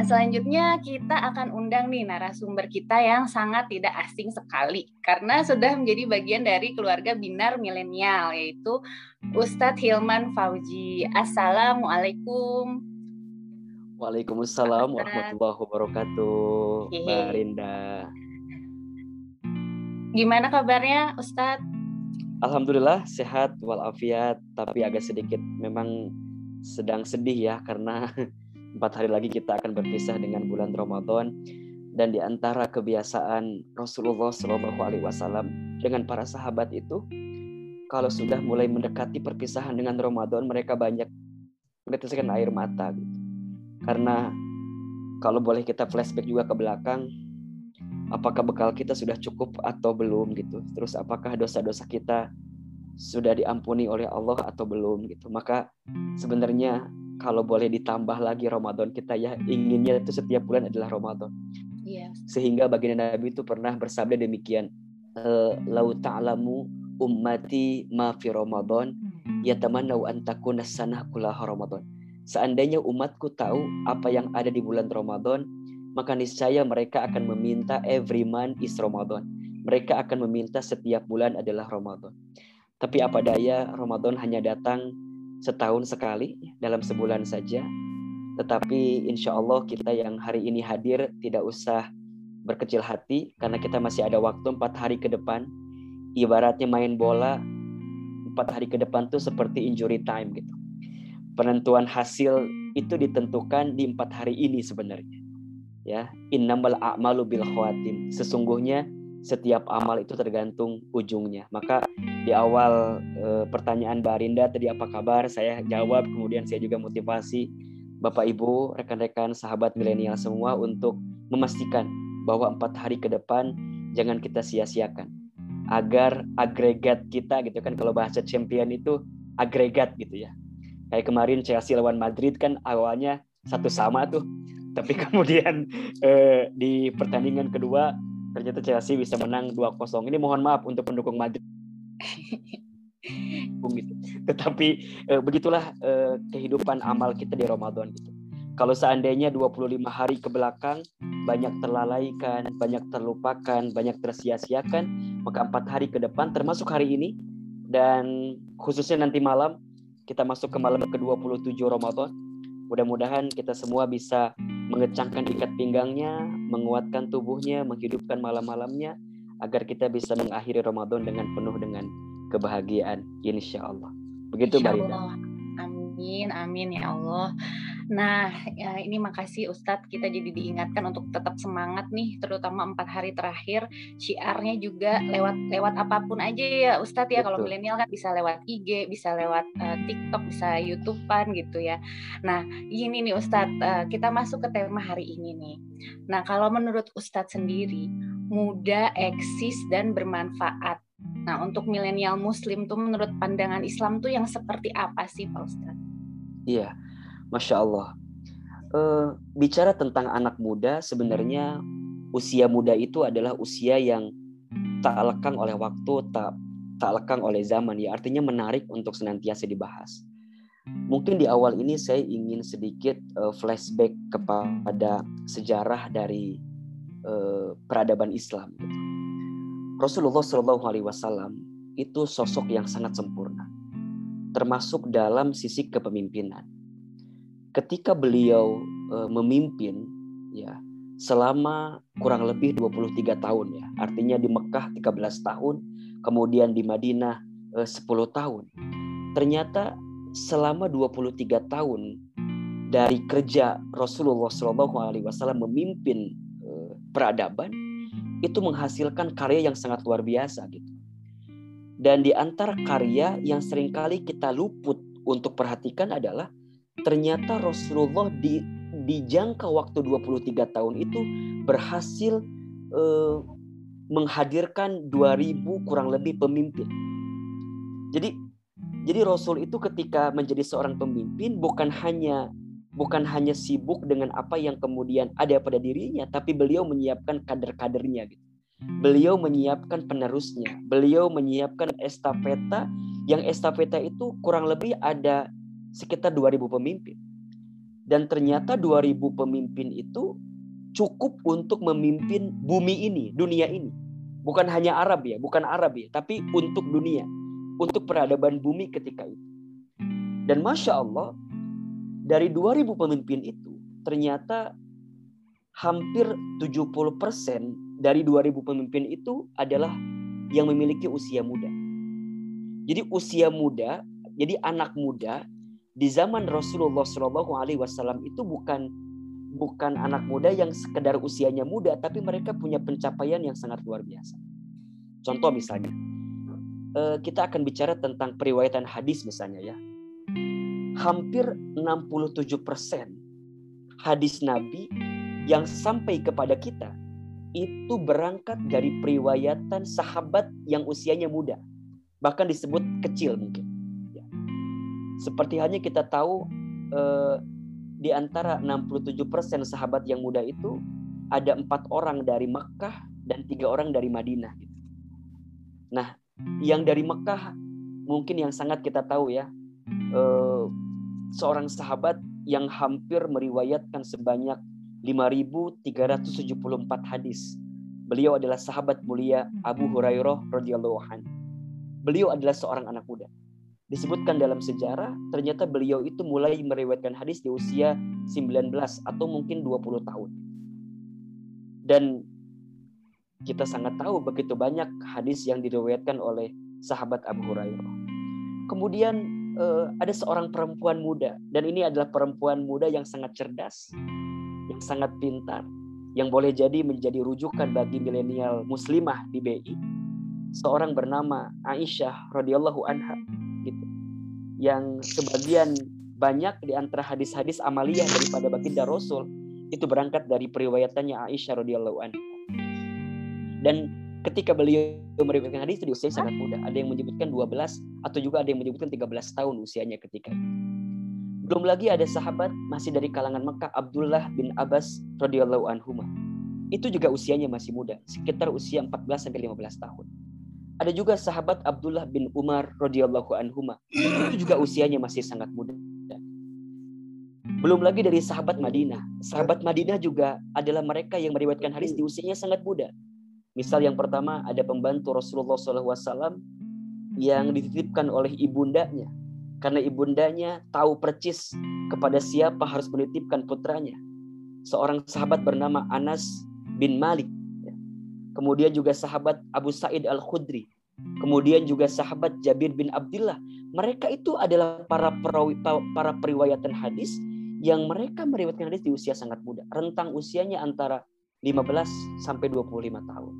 Nah, selanjutnya kita akan undang nih narasumber kita yang sangat tidak asing sekali karena sudah menjadi bagian dari keluarga binar milenial yaitu Ustadz Hilman Fauji. Assalamualaikum. Waalaikumsalam warahmatullahi wabarakatuh. Mbak Rinda. Gimana kabarnya Ustadz? Alhamdulillah sehat walafiat tapi agak sedikit memang sedang sedih ya karena Empat hari lagi kita akan berpisah dengan bulan Ramadan dan di antara kebiasaan Rasulullah Shallallahu Alaihi Wasallam dengan para sahabat itu, kalau sudah mulai mendekati perpisahan dengan Ramadan, mereka banyak meneteskan air mata gitu. Karena kalau boleh kita flashback juga ke belakang, apakah bekal kita sudah cukup atau belum gitu. Terus apakah dosa-dosa kita sudah diampuni oleh Allah atau belum gitu. Maka sebenarnya kalau boleh ditambah lagi Ramadan kita ya inginnya itu setiap bulan adalah Ramadan. Iya. Sehingga baginda Nabi itu pernah bersabda demikian, eh, "Lau ta'lamu ummati ma fi Ramadan, hmm. yatamannau an takuna sanah kullaha Ramadan." Seandainya umatku tahu apa yang ada di bulan Ramadan, maka niscaya mereka akan meminta every month is Ramadan. Mereka akan meminta setiap bulan adalah Ramadan. Tapi apa daya Ramadan hanya datang setahun sekali dalam sebulan saja. Tetapi insya Allah kita yang hari ini hadir tidak usah berkecil hati karena kita masih ada waktu empat hari ke depan. Ibaratnya main bola empat hari ke depan tuh seperti injury time gitu. Penentuan hasil itu ditentukan di empat hari ini sebenarnya. Ya, innamal a'malu bil khawatim. Sesungguhnya setiap amal itu tergantung ujungnya. Maka di awal e, pertanyaan Mbak Arinda tadi apa kabar? Saya jawab, kemudian saya juga motivasi Bapak Ibu, rekan-rekan, sahabat milenial semua untuk memastikan bahwa empat hari ke depan jangan kita sia-siakan agar agregat kita gitu kan kalau bahasa champion itu agregat gitu ya kayak kemarin Chelsea lawan Madrid kan awalnya satu sama tuh tapi kemudian eh, di pertandingan kedua ternyata Chelsea bisa menang 2-0. Ini mohon maaf untuk pendukung Madrid. gitu. Tetapi e, begitulah e, kehidupan amal kita di Ramadan gitu. Kalau seandainya 25 hari ke belakang banyak terlalaikan, banyak terlupakan, banyak tersia-siakan, maka empat hari ke depan termasuk hari ini dan khususnya nanti malam kita masuk ke malam ke-27 Ramadan. Mudah-mudahan kita semua bisa mengecangkan ikat pinggangnya, menguatkan tubuhnya, menghidupkan malam-malamnya, agar kita bisa mengakhiri Ramadan dengan penuh dengan kebahagiaan, insya Allah. Begitu, Mbak Rida. Amin, amin ya Allah. Nah, ya ini makasih Ustadz kita jadi diingatkan untuk tetap semangat nih, terutama empat hari terakhir. Syiarnya juga lewat lewat apa pun aja ya Ustadz ya. Kalau milenial kan bisa lewat IG, bisa lewat uh, TikTok, bisa YouTubean gitu ya. Nah, ini nih Ustadz, uh, kita masuk ke tema hari ini nih. Nah, kalau menurut Ustadz sendiri, mudah, eksis dan bermanfaat. Nah, untuk milenial Muslim tuh menurut pandangan Islam tuh yang seperti apa sih Pak Ustadz? Iya. Masya Allah. Uh, bicara tentang anak muda, sebenarnya usia muda itu adalah usia yang tak lekang oleh waktu, tak tak lekang oleh zaman ya. Artinya menarik untuk senantiasa dibahas. Mungkin di awal ini saya ingin sedikit uh, flashback kepada sejarah dari uh, peradaban Islam. Gitu. Rasulullah Shallallahu Alaihi Wasallam itu sosok yang sangat sempurna, termasuk dalam sisi kepemimpinan ketika beliau uh, memimpin ya selama kurang lebih 23 tahun ya. Artinya di Mekah 13 tahun, kemudian di Madinah uh, 10 tahun. Ternyata selama 23 tahun dari kerja Rasulullah Shallallahu alaihi wasallam memimpin uh, peradaban itu menghasilkan karya yang sangat luar biasa gitu. Dan di antara karya yang sering kali kita luput untuk perhatikan adalah ternyata Rasulullah di di jangka waktu 23 tahun itu berhasil eh, menghadirkan 2000 kurang lebih pemimpin. Jadi jadi Rasul itu ketika menjadi seorang pemimpin bukan hanya bukan hanya sibuk dengan apa yang kemudian ada pada dirinya, tapi beliau menyiapkan kader-kadernya gitu. Beliau menyiapkan penerusnya, beliau menyiapkan estafeta yang estafeta itu kurang lebih ada sekitar 2000 pemimpin. Dan ternyata 2000 pemimpin itu cukup untuk memimpin bumi ini, dunia ini. Bukan hanya Arab ya, bukan Arab ya, tapi untuk dunia. Untuk peradaban bumi ketika itu. Dan Masya Allah, dari 2000 pemimpin itu, ternyata hampir 70% dari 2000 pemimpin itu adalah yang memiliki usia muda. Jadi usia muda, jadi anak muda di zaman Rasulullah Shallallahu Alaihi Wasallam itu bukan bukan anak muda yang sekedar usianya muda, tapi mereka punya pencapaian yang sangat luar biasa. Contoh misalnya, eh, kita akan bicara tentang periwayatan hadis misalnya ya. Hampir 67% hadis Nabi yang sampai kepada kita itu berangkat dari periwayatan sahabat yang usianya muda. Bahkan disebut kecil mungkin. Seperti hanya kita tahu eh, di antara 67% sahabat yang muda itu ada empat orang dari Mekah dan tiga orang dari Madinah. Nah, yang dari Mekah mungkin yang sangat kita tahu ya eh, seorang sahabat yang hampir meriwayatkan sebanyak 5.374 hadis. Beliau adalah sahabat mulia Abu Hurairah radhiyallahu anhu. Beliau adalah seorang anak muda disebutkan dalam sejarah ternyata beliau itu mulai meriwayatkan hadis di usia 19 atau mungkin 20 tahun. Dan kita sangat tahu begitu banyak hadis yang diriwayatkan oleh sahabat Abu Hurairah. Kemudian eh, ada seorang perempuan muda dan ini adalah perempuan muda yang sangat cerdas, yang sangat pintar, yang boleh jadi menjadi rujukan bagi milenial muslimah di BI. Seorang bernama Aisyah radhiyallahu anha gitu yang sebagian banyak di antara hadis-hadis amaliyah daripada baginda Rasul itu berangkat dari periwayatannya Aisyah radhiyallahu anha. Dan ketika beliau meriwayatkan hadis itu di usia sangat muda, ada yang menyebutkan 12 atau juga ada yang menyebutkan 13 tahun usianya ketika itu. Belum lagi ada sahabat masih dari kalangan Mekah Abdullah bin Abbas radhiyallahu anhu. Itu juga usianya masih muda, sekitar usia 14 sampai 15 tahun. Ada juga sahabat Abdullah bin Umar radhiyallahu anhu. Itu juga usianya masih sangat muda. Belum lagi dari sahabat Madinah. Sahabat Madinah juga adalah mereka yang meriwayatkan hadis di usianya sangat muda. Misal yang pertama ada pembantu Rasulullah SAW yang dititipkan oleh ibundanya. Karena ibundanya tahu percis kepada siapa harus menitipkan putranya. Seorang sahabat bernama Anas bin Malik kemudian juga sahabat Abu Sa'id Al-Khudri, kemudian juga sahabat Jabir bin Abdullah. Mereka itu adalah para perawi, para periwayatan hadis yang mereka meriwayatkan hadis di usia sangat muda. Rentang usianya antara 15 sampai 25 tahun.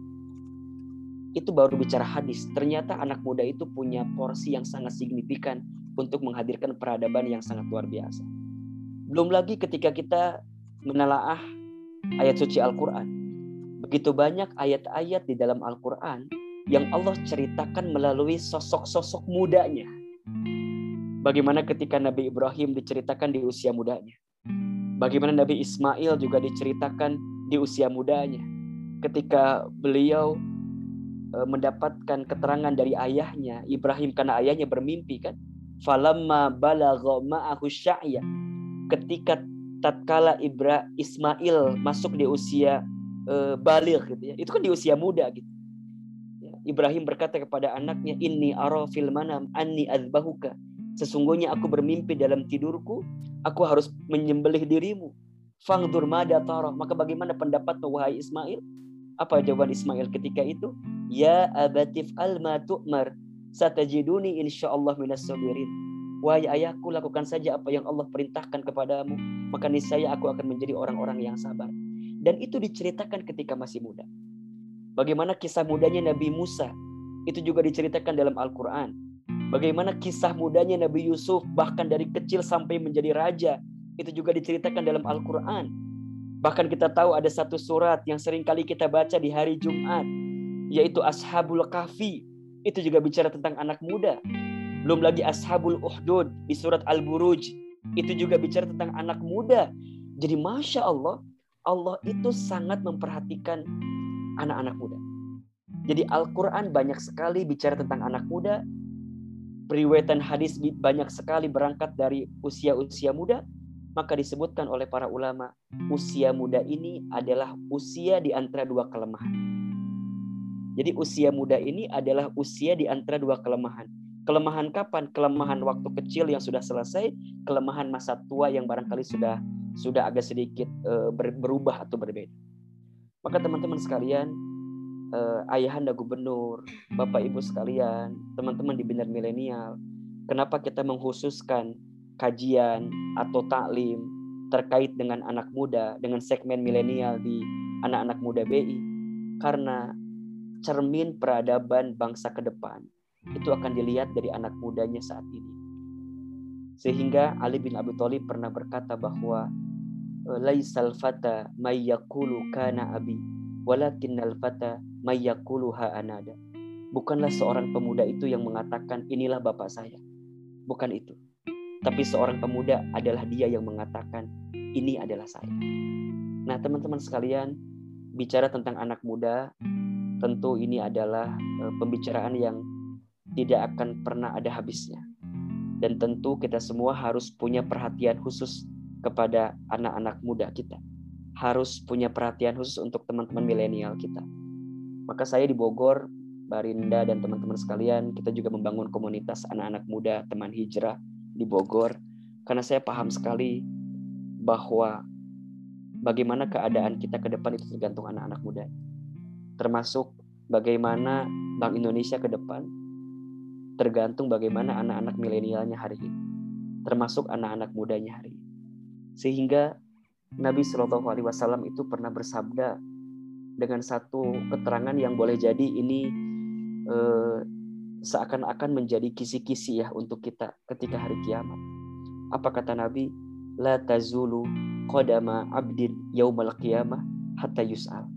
Itu baru bicara hadis. Ternyata anak muda itu punya porsi yang sangat signifikan untuk menghadirkan peradaban yang sangat luar biasa. Belum lagi ketika kita menelaah ayat suci Al-Quran Begitu banyak ayat-ayat di dalam Al-Quran yang Allah ceritakan melalui sosok-sosok mudanya. Bagaimana ketika Nabi Ibrahim diceritakan di usia mudanya. Bagaimana Nabi Ismail juga diceritakan di usia mudanya. Ketika beliau e, mendapatkan keterangan dari ayahnya, Ibrahim karena ayahnya bermimpi kan. Falamma balagha ma'ahu sya'ya. Ketika tatkala Ibra Ismail masuk di usia uh, baligh gitu ya. Itu kan di usia muda gitu. Ya, Ibrahim berkata kepada anaknya, "Inni ara fil manam anni azbahuka." Sesungguhnya aku bermimpi dalam tidurku, aku harus menyembelih dirimu. Fangdur mada tarah. Maka bagaimana pendapat wahai Ismail? Apa jawaban Ismail ketika itu? Ya abatif alma tu'mar. Satajiduni insyaallah minas sabirin. Wahai ayahku, lakukan saja apa yang Allah perintahkan kepadamu. Maka niscaya aku akan menjadi orang-orang yang sabar. Dan itu diceritakan ketika masih muda. Bagaimana kisah mudanya Nabi Musa, itu juga diceritakan dalam Al-Quran. Bagaimana kisah mudanya Nabi Yusuf, bahkan dari kecil sampai menjadi raja, itu juga diceritakan dalam Al-Quran. Bahkan kita tahu ada satu surat yang sering kali kita baca di hari Jumat, yaitu Ashabul Kahfi. Itu juga bicara tentang anak muda. Belum lagi Ashabul Uhdud di surat Al-Buruj. Itu juga bicara tentang anak muda. Jadi Masya Allah, Allah itu sangat memperhatikan anak-anak muda. Jadi Al-Quran banyak sekali bicara tentang anak muda. Periwayatan hadis banyak sekali berangkat dari usia-usia muda. Maka disebutkan oleh para ulama usia muda ini adalah usia di antara dua kelemahan. Jadi usia muda ini adalah usia di antara dua kelemahan. Kelemahan kapan? Kelemahan waktu kecil yang sudah selesai, kelemahan masa tua yang barangkali sudah sudah agak sedikit uh, berubah atau berbeda. Maka teman-teman sekalian, uh, ayahanda gubernur, bapak ibu sekalian, teman-teman di binar milenial, kenapa kita menghususkan kajian atau taklim terkait dengan anak muda, dengan segmen milenial di anak-anak muda BI? Karena cermin peradaban bangsa ke depan itu akan dilihat dari anak mudanya saat ini. Sehingga Ali bin Abi Thalib pernah berkata bahwa laisal fata mayyakulu kana abi walakinnal fata mayyakulu ha anada. Bukanlah seorang pemuda itu yang mengatakan inilah bapak saya. Bukan itu. Tapi seorang pemuda adalah dia yang mengatakan ini adalah saya. Nah, teman-teman sekalian, bicara tentang anak muda, tentu ini adalah eh, pembicaraan yang tidak akan pernah ada habisnya. Dan tentu kita semua harus punya perhatian khusus kepada anak-anak muda kita. Harus punya perhatian khusus untuk teman-teman milenial kita. Maka saya di Bogor, Barinda dan teman-teman sekalian, kita juga membangun komunitas anak-anak muda teman hijrah di Bogor. Karena saya paham sekali bahwa bagaimana keadaan kita ke depan itu tergantung anak-anak muda. Termasuk bagaimana Bank Indonesia ke depan tergantung bagaimana anak-anak milenialnya hari ini, termasuk anak-anak mudanya hari ini. Sehingga Nabi Shallallahu Alaihi Wasallam itu pernah bersabda dengan satu keterangan yang boleh jadi ini eh, seakan-akan menjadi kisi-kisi ya untuk kita ketika hari kiamat. Apa kata Nabi? La tazulu qadama abdin yaumal qiyamah hatta yus'al.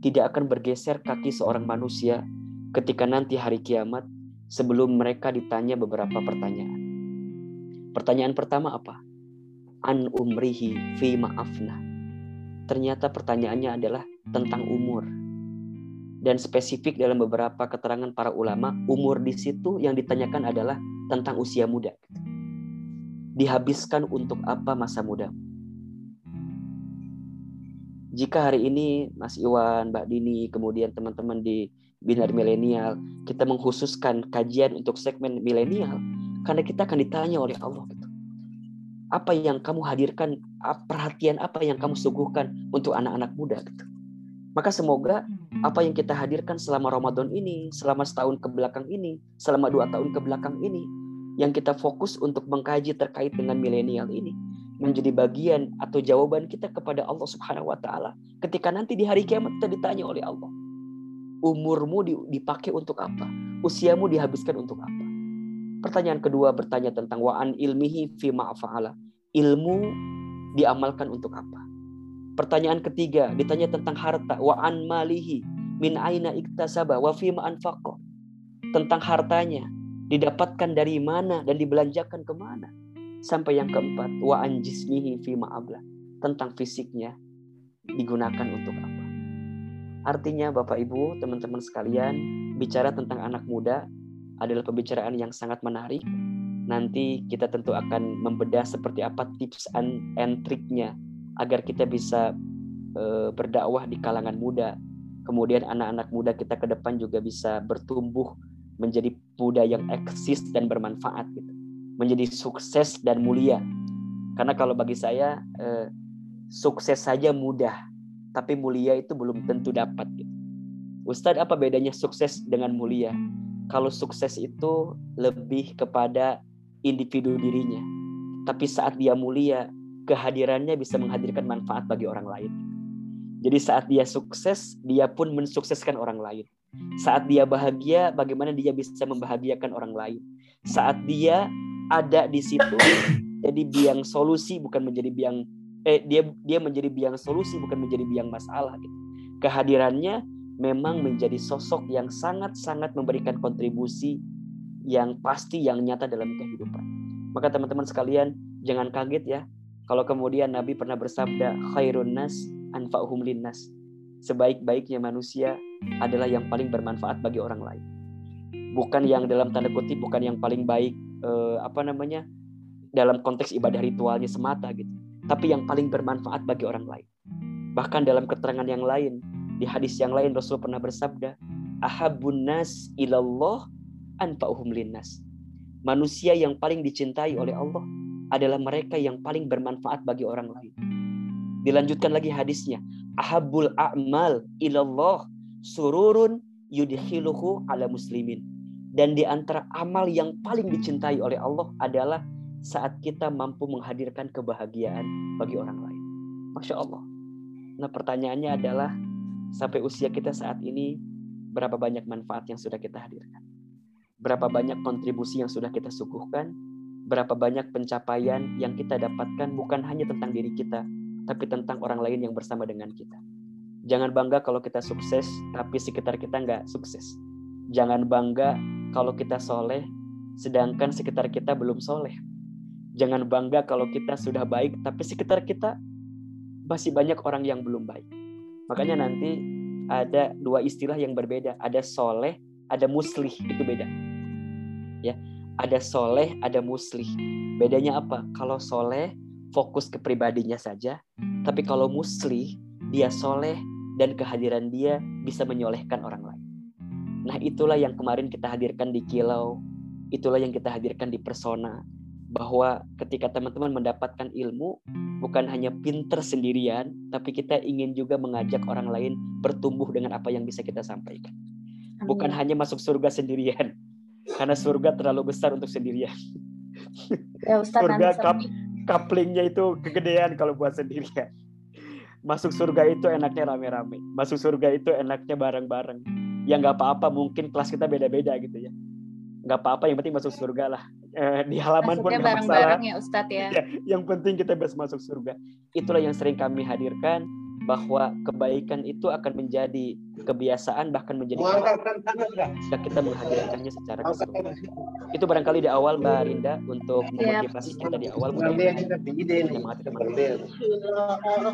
Tidak akan bergeser kaki seorang manusia ketika nanti hari kiamat sebelum mereka ditanya beberapa pertanyaan. Pertanyaan pertama apa? An umrihi fi ma'afna. Ternyata pertanyaannya adalah tentang umur. Dan spesifik dalam beberapa keterangan para ulama, umur di situ yang ditanyakan adalah tentang usia muda. Dihabiskan untuk apa masa muda? Jika hari ini Mas Iwan, Mbak Dini, kemudian teman-teman di binar milenial, kita mengkhususkan kajian untuk segmen milenial karena kita akan ditanya oleh Allah gitu. Apa yang kamu hadirkan, perhatian apa yang kamu suguhkan untuk anak-anak muda gitu. Maka semoga apa yang kita hadirkan selama Ramadan ini, selama setahun ke belakang ini, selama dua tahun ke belakang ini, yang kita fokus untuk mengkaji terkait dengan milenial ini, menjadi bagian atau jawaban kita kepada Allah Subhanahu wa taala. Ketika nanti di hari kiamat kita ditanya oleh Allah, umurmu dipakai untuk apa? Usiamu dihabiskan untuk apa? Pertanyaan kedua bertanya tentang wa'an ilmihi fi ma'fa'ala. Ilmu diamalkan untuk apa? Pertanyaan ketiga ditanya tentang harta wa'an malihi min aina iktasaba wa fi ma'anfaqa. Tentang hartanya didapatkan dari mana dan dibelanjakan ke mana. Sampai yang keempat wa'an jismihi fi ma'abla. Tentang fisiknya digunakan untuk apa? Artinya Bapak Ibu, teman-teman sekalian, bicara tentang anak muda adalah pembicaraan yang sangat menarik. Nanti kita tentu akan membedah seperti apa tips and triknya agar kita bisa e, berdakwah di kalangan muda. Kemudian anak-anak muda kita ke depan juga bisa bertumbuh menjadi muda yang eksis dan bermanfaat gitu. Menjadi sukses dan mulia. Karena kalau bagi saya e, sukses saja mudah, tapi mulia itu belum tentu dapat. Gitu. Ustadz apa bedanya sukses dengan mulia? Kalau sukses itu lebih kepada individu dirinya. Tapi saat dia mulia, kehadirannya bisa menghadirkan manfaat bagi orang lain. Jadi saat dia sukses, dia pun mensukseskan orang lain. Saat dia bahagia, bagaimana dia bisa membahagiakan orang lain. Saat dia ada di situ, jadi biang solusi bukan menjadi biang eh dia dia menjadi biang solusi bukan menjadi biang masalah gitu. Kehadirannya memang menjadi sosok yang sangat-sangat memberikan kontribusi yang pasti yang nyata dalam kehidupan. Maka teman-teman sekalian jangan kaget ya kalau kemudian Nabi pernah bersabda khairun nas anfa'uhum linnas. Sebaik-baiknya manusia adalah yang paling bermanfaat bagi orang lain. Bukan yang dalam tanda kutip bukan yang paling baik eh, apa namanya dalam konteks ibadah ritualnya semata gitu tapi yang paling bermanfaat bagi orang lain. Bahkan dalam keterangan yang lain, di hadis yang lain Rasul pernah bersabda, "Ahabun nas ilallah anfa'uhum linnas." Manusia yang paling dicintai oleh Allah adalah mereka yang paling bermanfaat bagi orang lain. Dilanjutkan lagi hadisnya, "Ahabul a'mal ilallah sururun yudhiluhu ala muslimin." Dan di antara amal yang paling dicintai oleh Allah adalah saat kita mampu menghadirkan kebahagiaan bagi orang lain. Masya Allah. Nah pertanyaannya adalah sampai usia kita saat ini berapa banyak manfaat yang sudah kita hadirkan? Berapa banyak kontribusi yang sudah kita suguhkan? Berapa banyak pencapaian yang kita dapatkan bukan hanya tentang diri kita, tapi tentang orang lain yang bersama dengan kita. Jangan bangga kalau kita sukses, tapi sekitar kita nggak sukses. Jangan bangga kalau kita soleh, sedangkan sekitar kita belum soleh. Jangan bangga kalau kita sudah baik, tapi sekitar kita masih banyak orang yang belum baik. Makanya nanti ada dua istilah yang berbeda. Ada soleh, ada muslih, itu beda. Ya, ada soleh, ada muslih. Bedanya apa? Kalau soleh fokus ke pribadinya saja, tapi kalau muslih dia soleh dan kehadiran dia bisa menyolehkan orang lain. Nah itulah yang kemarin kita hadirkan di Kilau, itulah yang kita hadirkan di Persona, bahwa ketika teman-teman mendapatkan ilmu, bukan hanya pinter sendirian, tapi kita ingin juga mengajak orang lain bertumbuh dengan apa yang bisa kita sampaikan. Bukan hanya masuk surga sendirian, karena surga terlalu besar untuk sendirian. Ya, Ustaz, surga kap, kaplingnya itu kegedean kalau buat sendirian. Masuk surga itu enaknya rame-rame. Masuk surga itu enaknya bareng-bareng ya nggak apa-apa mungkin kelas kita beda-beda gitu ya nggak apa-apa yang penting masuk surga lah eh, di halaman Maksudnya pun masalah ya Ustadz ya. ya yang penting kita bisa masuk surga itulah yang sering kami hadirkan bahwa kebaikan itu akan menjadi kebiasaan bahkan menjadi jika kita menghadirkannya secara keseluruhan. Itu barangkali di awal Mbak Rinda untuk memotivasi kita di awal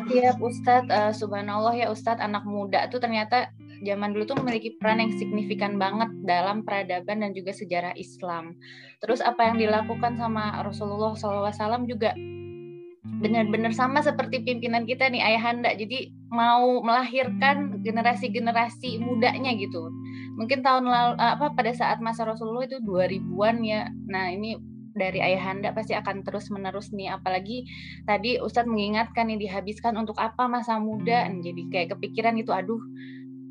Siap Ustadz, uh, subhanallah ya Ustadz anak muda tuh ternyata zaman dulu tuh memiliki peran yang signifikan banget dalam peradaban dan juga sejarah Islam. Terus apa yang dilakukan sama Rasulullah SAW juga benar-benar sama seperti pimpinan kita nih ayahanda. Jadi mau melahirkan generasi-generasi mudanya gitu. Mungkin tahun lalu apa pada saat masa Rasulullah itu 2000-an ya. Nah, ini dari ayahanda pasti akan terus menerus nih apalagi tadi Ustadz mengingatkan nih dihabiskan untuk apa masa muda jadi kayak kepikiran itu aduh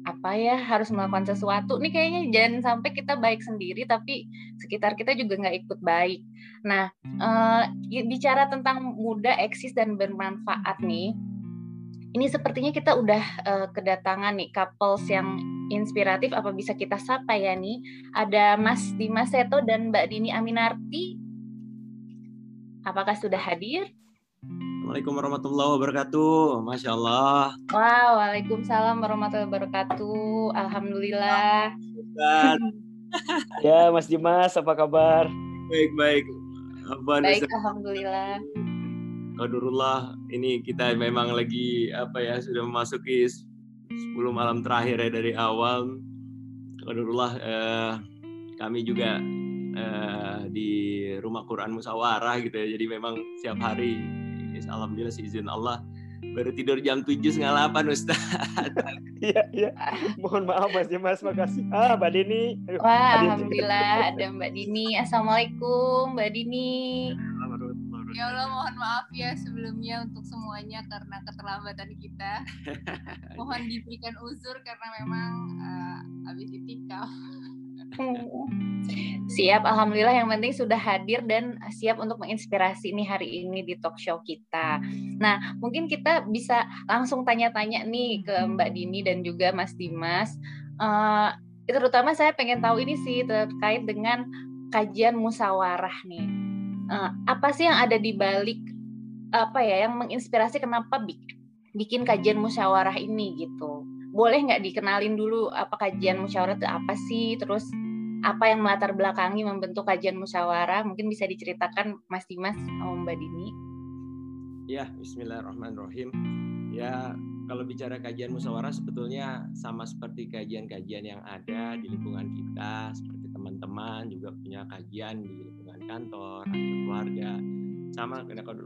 apa ya harus melakukan sesuatu nih kayaknya jangan sampai kita baik sendiri tapi sekitar kita juga nggak ikut baik. Nah uh, bicara tentang muda eksis dan bermanfaat nih, ini sepertinya kita udah uh, kedatangan nih couples yang inspiratif apa bisa kita sapa ya nih ada Mas Dimas Seto dan Mbak Dini Aminarti. Apakah sudah hadir? Assalamualaikum warahmatullahi wabarakatuh. Masya Allah. Wow, waalaikumsalam warahmatullahi wabarakatuh. Alhamdulillah. ya, Mas Dimas, apa kabar? Baik, baik. Apa baik, alhamdulillah. Qadarullah, ini kita memang lagi apa ya sudah memasuki 10 malam terakhir ya dari awal. Qadarullah eh, kami juga eh, di rumah Quran Musawarah gitu ya. Jadi memang setiap hari alhamdulillah sih izin Allah baru tidur jam tujuh setengah delapan Ustaz. Iya iya. Mohon maaf Mas Dimas, makasih. Ah Mbak Dini. Wah alhamdulillah ada Mbak Dini. Assalamualaikum Mbak Dini. Ya Allah mohon maaf ya sebelumnya untuk semuanya karena keterlambatan kita. mohon diberikan uzur karena memang uh, habis itikaf. Siap, alhamdulillah yang penting sudah hadir dan siap untuk menginspirasi ini hari ini di talk show kita. Nah, mungkin kita bisa langsung tanya-tanya nih ke Mbak Dini dan juga Mas Dimas. Uh, terutama saya pengen tahu ini sih terkait dengan kajian musyawarah nih. Uh, apa sih yang ada di balik apa ya yang menginspirasi kenapa bikin kajian musyawarah ini gitu? Boleh nggak dikenalin dulu apa kajian musyawarah itu apa sih? Terus apa yang melatar belakangi membentuk kajian musyawarah? Mungkin bisa diceritakan Mas Dimas sama Mbak Dini. Ya Bismillahirrahmanirrahim. Ya kalau bicara kajian musyawarah sebetulnya sama seperti kajian-kajian yang ada di lingkungan kita seperti teman-teman juga punya kajian di lingkungan kantor atau keluarga. Sama karena kalau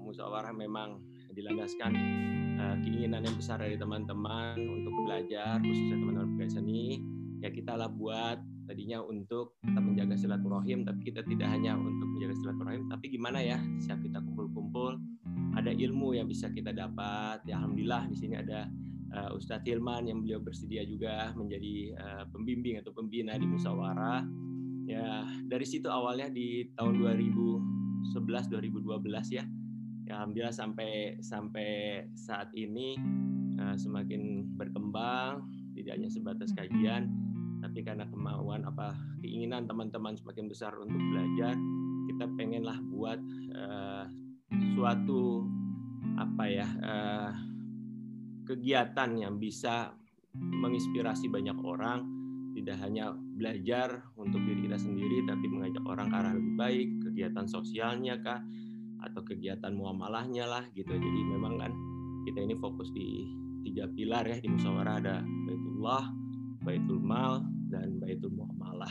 musyawarah memang dilandaskan uh, keinginan yang besar dari teman-teman untuk belajar khususnya teman-teman PKS ini ya kita lah buat tadinya untuk tetap menjaga silaturahim tapi kita tidak hanya untuk menjaga silaturahim tapi gimana ya siap kita kumpul-kumpul ada ilmu yang bisa kita dapat. Ya alhamdulillah di sini ada uh, Ustadz Hilman yang beliau bersedia juga menjadi uh, pembimbing atau pembina di musyawarah. Ya dari situ awalnya di tahun 2011 2012 ya ya alhamdulillah sampai sampai saat ini uh, semakin berkembang tidak hanya sebatas kajian tapi karena kemauan apa keinginan teman-teman semakin besar untuk belajar kita pengenlah buat uh, suatu apa ya uh, kegiatan yang bisa menginspirasi banyak orang. Tidak hanya belajar untuk diri kita sendiri tapi mengajak orang ke arah lebih baik kegiatan sosialnya kah atau kegiatan muamalahnya lah gitu. Jadi memang kan kita ini fokus di tiga pilar ya di musyawarah ada baitullah, baitul mal dan baitul muamalah.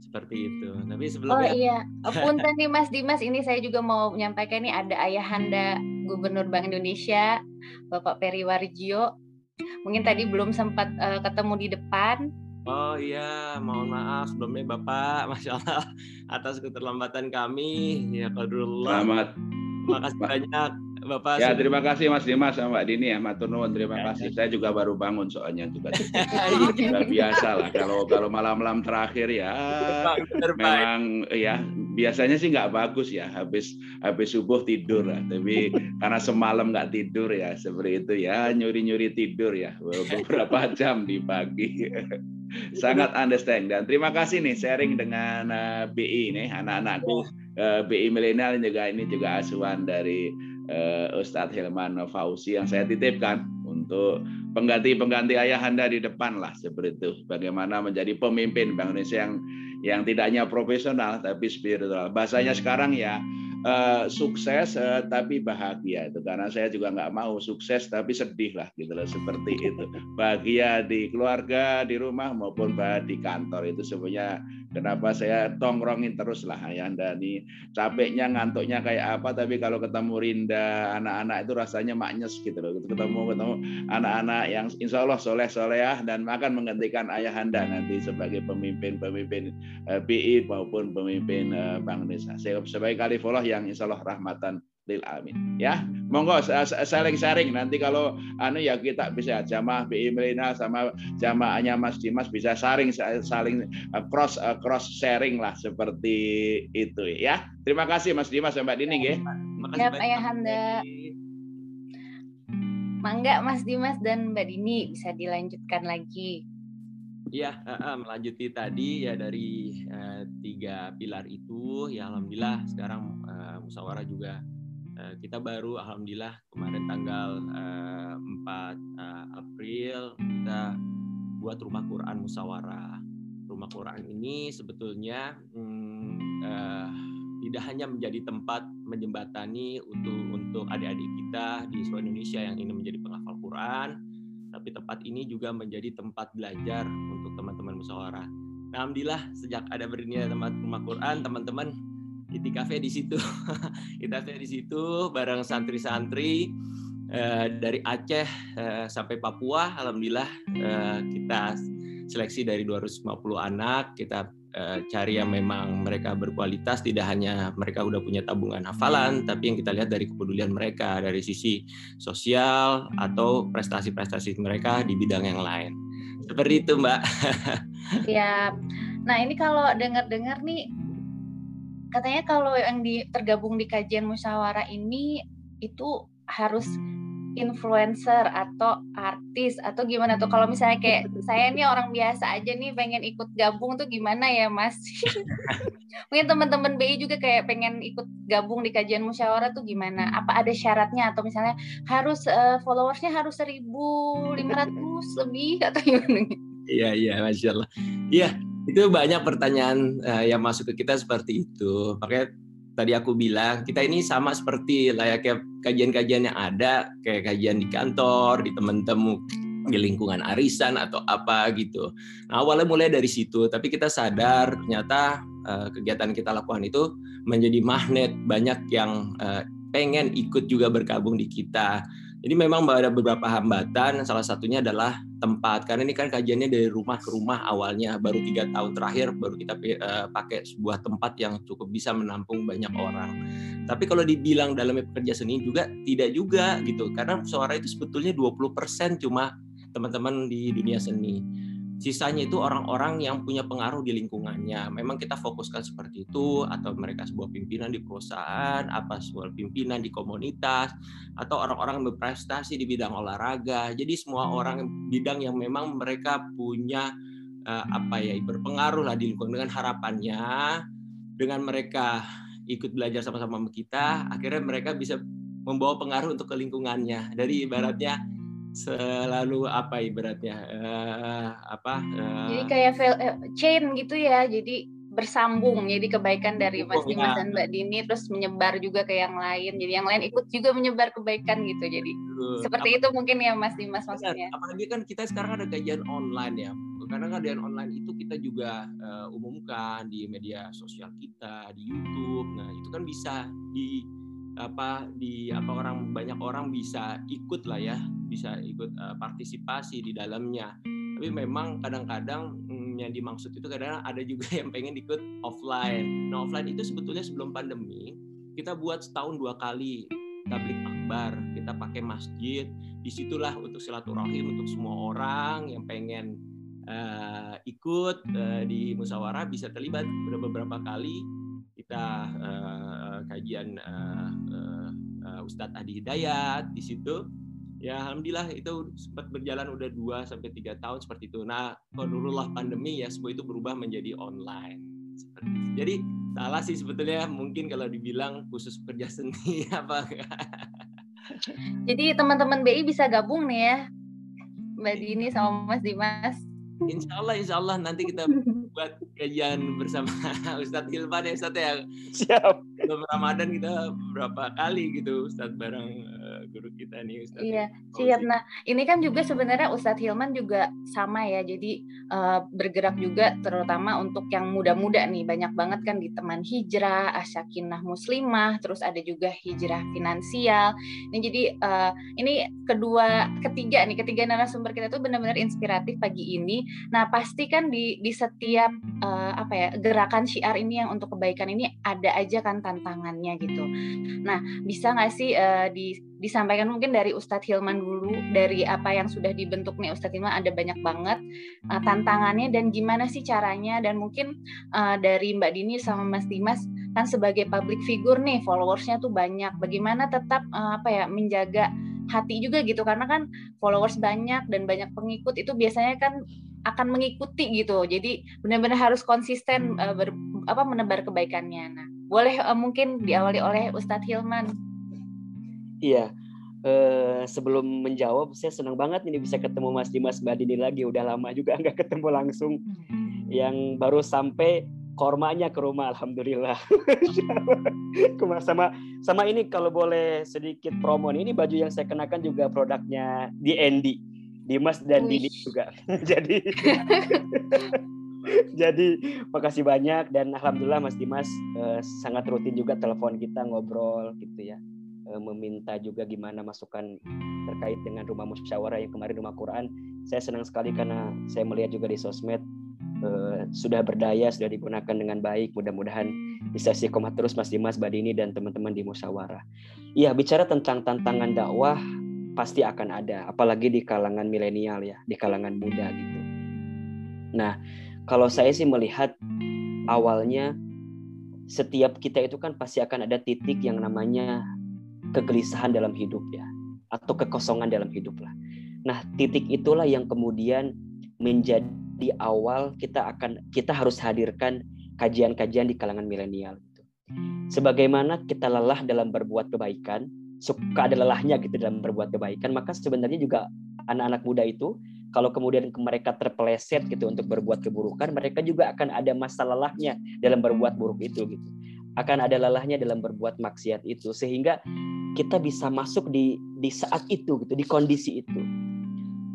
Seperti itu. Tapi sebelumnya Oh iya, punten nih Mas Dimas, ini saya juga mau menyampaikan nih ada ayahanda Gubernur Bank Indonesia, Bapak Peri Warjio. Mungkin tadi belum sempat uh, ketemu di depan, Oh iya, mohon maaf sebelumnya Bapak, Masya Allah atas keterlambatan kami. Ya Qadarullah. Selamat. Terima kasih banyak Bapak. Ya terima kasih Mas Dimas sama Mbak Dini ya, Matur nuwun terima ya, kasih. Ya. Saya juga baru bangun soalnya juga. Sudah biasa lah kalau kalau malam-malam terakhir ya. memang ya biasanya sih nggak bagus ya habis habis subuh tidur lah. Tapi karena semalam nggak tidur ya seperti itu ya nyuri-nyuri tidur ya beberapa jam di pagi. sangat understand dan terima kasih nih sharing dengan uh, eh, BI nih anak-anakku uh, eh, BI milenial juga ini juga asuhan dari uh, Ustadz Hilman Fauzi yang saya titipkan untuk pengganti-pengganti ayahanda di depan lah seperti itu. Bagaimana menjadi pemimpin Bank Indonesia yang yang tidak hanya profesional tapi spiritual. Bahasanya sekarang ya uh, sukses uh, tapi bahagia itu. Karena saya juga nggak mau sukses tapi sedih lah gitu loh seperti itu. Bahagia di keluarga di rumah maupun bahagia di kantor itu sebenarnya kenapa saya tongrongin terus lah ya anda nih. Capeknya ngantuknya kayak apa tapi kalau ketemu Rinda anak-anak itu rasanya maknyes gitu loh. Ketemu ketemu anak-anak yang insya Allah soleh solehah dan akan menggantikan ayah anda nanti sebagai pemimpin pemimpin uh, eh, BI maupun pemimpin uh, Bank Indonesia sebagai khalifah yang insya Allah rahmatan lil amin. Ya monggo sharing-sharing. Nanti kalau anu ya kita bisa jamaah BI Melina sama jamaahnya Mas Dimas bisa saling saling uh, cross uh, cross sharing lah seperti itu ya. Terima kasih Mas Dimas dan Mbak Dini ya. Siap Ayahanda Mangga Mas Dimas dan Mbak Dini bisa dilanjutkan lagi. Iya, uh, uh, melanjuti tadi ya dari uh, tiga pilar itu, ya alhamdulillah sekarang uh, musyawarah juga uh, kita baru alhamdulillah kemarin tanggal uh, 4 uh, April kita buat rumah Quran musyawarah. Rumah Quran ini sebetulnya hmm, uh, tidak hanya menjadi tempat menjembatani untuk untuk adik-adik kita di seluruh Indonesia yang ingin menjadi penghafal Quran, tapi tempat ini juga menjadi tempat belajar untuk teman-teman musyawarah. Alhamdulillah sejak ada berdirinya tempat rumah Quran, teman-teman kafe di situ, kafe di situ bareng santri-santri eh, dari Aceh eh, sampai Papua. Alhamdulillah eh, kita seleksi dari 250 anak, kita cari yang memang mereka berkualitas tidak hanya mereka udah punya tabungan hafalan tapi yang kita lihat dari kepedulian mereka dari sisi sosial atau prestasi-prestasi mereka di bidang yang lain. Seperti itu mbak. Ya nah ini kalau dengar-dengar nih katanya kalau yang di, tergabung di kajian musyawarah ini itu harus influencer atau artis atau gimana tuh? Kalau misalnya kayak saya nih orang biasa aja nih pengen ikut gabung tuh gimana ya mas? Mungkin teman-teman BI juga kayak pengen ikut gabung di kajian musyawarah tuh gimana? Apa ada syaratnya? Atau misalnya harus uh, followersnya harus 1500 lebih atau gimana? Iya iya masya Allah. Iya itu banyak pertanyaan uh, yang masuk ke kita seperti itu makanya tadi aku bilang kita ini sama seperti layaknya kajian-kajian yang ada kayak kajian di kantor di teman-temu di lingkungan arisan atau apa gitu. Nah awalnya mulai dari situ, tapi kita sadar ternyata uh, kegiatan kita lakukan itu menjadi magnet banyak yang uh, pengen ikut juga bergabung di kita. Jadi memang ada beberapa hambatan, salah satunya adalah tempat. Karena ini kan kajiannya dari rumah ke rumah awalnya, baru tiga tahun terakhir baru kita uh, pakai sebuah tempat yang cukup bisa menampung banyak orang. Tapi kalau dibilang dalam pekerja seni juga tidak juga gitu, karena suara itu sebetulnya 20% cuma teman-teman di dunia seni sisanya itu orang-orang yang punya pengaruh di lingkungannya. Memang kita fokuskan seperti itu, atau mereka sebuah pimpinan di perusahaan, apa sebuah pimpinan di komunitas, atau orang-orang yang berprestasi di bidang olahraga. Jadi semua orang bidang yang memang mereka punya uh, apa ya berpengaruh lah di lingkungan dengan harapannya, dengan mereka ikut belajar sama-sama sama kita, akhirnya mereka bisa membawa pengaruh untuk ke lingkungannya. Dari ibaratnya selalu apa ibaratnya uh, apa uh, jadi kayak uh, chain gitu ya jadi bersambung jadi kebaikan dari Mas Dimas dan Mbak Dini terus menyebar juga ke yang lain jadi yang lain ikut juga menyebar kebaikan gitu jadi uh, seperti apa, itu mungkin ya Mas Dimas maksudnya. apalagi kan kita sekarang ada kajian online ya karena kajian online itu kita juga uh, umumkan di media sosial kita di YouTube nah itu kan bisa di apa di apa orang banyak orang bisa ikut lah ya bisa ikut uh, partisipasi di dalamnya. Tapi memang kadang-kadang mm, yang dimaksud itu kadang ada juga yang pengen ikut offline. Nah offline itu sebetulnya sebelum pandemi kita buat setahun dua kali tablik akbar. Kita pakai masjid di situlah untuk silaturahim untuk semua orang yang pengen uh, ikut uh, di musyawarah bisa terlibat. Beberapa kali kita uh, kajian uh, uh, Ustadz Adi Hidayat di situ ya alhamdulillah itu sempat berjalan udah 2 sampai tiga tahun seperti itu. Nah, kodurullah pandemi ya semua itu berubah menjadi online. Seperti itu. Jadi salah sih sebetulnya mungkin kalau dibilang khusus kerja seni apa Jadi teman-teman BI bisa gabung nih ya. Mbak Dini sama Mas Dimas Insya Allah, Insya Allah nanti kita buat kajian bersama Ustadz Ilman ya Ustadz ya. Siap. Sebelum Ramadan kita berapa kali gitu Ustadz bareng guru kita nih Ustadz. Iya, siap. Nah ini kan juga sebenarnya Ustadz Hilman juga sama ya. Jadi uh, bergerak juga terutama untuk yang muda-muda nih. Banyak banget kan di teman hijrah, asyakinah muslimah, terus ada juga hijrah finansial. Ini jadi uh, ini kedua, ketiga nih, ketiga narasumber kita tuh benar-benar inspiratif pagi ini Nah, pasti kan di di setiap uh, apa ya gerakan syiar ini yang untuk kebaikan ini ada aja kan tantangannya gitu. Nah, bisa nggak sih uh, di, disampaikan mungkin dari Ustadz Hilman dulu dari apa yang sudah dibentuk nih Ustadz Hilman ada banyak banget uh, tantangannya dan gimana sih caranya dan mungkin uh, dari Mbak Dini sama Mas Dimas kan sebagai public figure nih followersnya tuh banyak. Bagaimana tetap uh, apa ya menjaga hati juga gitu karena kan followers banyak dan banyak pengikut itu biasanya kan akan mengikuti gitu. Jadi benar-benar harus konsisten uh, ber, apa menebar kebaikannya. Nah, boleh uh, mungkin diawali oleh Ustadz Hilman. Iya. Uh, sebelum menjawab, saya senang banget ini bisa ketemu Mas Dimas Mbak Dini lagi. Udah lama juga nggak ketemu langsung. Yang baru sampai kormanya ke rumah, alhamdulillah. sama sama ini kalau boleh sedikit promo ini baju yang saya kenakan juga produknya di Andy Dimas dan Dini juga. jadi jadi makasih banyak dan alhamdulillah Mas Dimas eh, sangat rutin juga telepon kita ngobrol gitu ya. Eh, meminta juga gimana masukan terkait dengan rumah musyawarah yang kemarin rumah Quran. Saya senang sekali karena saya melihat juga di sosmed eh, sudah berdaya, sudah digunakan dengan baik. Mudah-mudahan bisa komat terus Mas Dimas, Badini dan teman-teman di musyawarah. Iya, bicara tentang tantangan dakwah pasti akan ada, apalagi di kalangan milenial ya, di kalangan muda gitu. Nah, kalau saya sih melihat awalnya setiap kita itu kan pasti akan ada titik yang namanya kegelisahan dalam hidup ya, atau kekosongan dalam hidup lah. Nah, titik itulah yang kemudian menjadi awal kita akan kita harus hadirkan kajian-kajian di kalangan milenial gitu. Sebagaimana kita lelah dalam berbuat kebaikan, suka ada lelahnya gitu dalam berbuat kebaikan maka sebenarnya juga anak-anak muda itu kalau kemudian mereka terpeleset gitu untuk berbuat keburukan mereka juga akan ada masa lelahnya dalam berbuat buruk itu gitu akan ada lelahnya dalam berbuat maksiat itu sehingga kita bisa masuk di di saat itu gitu di kondisi itu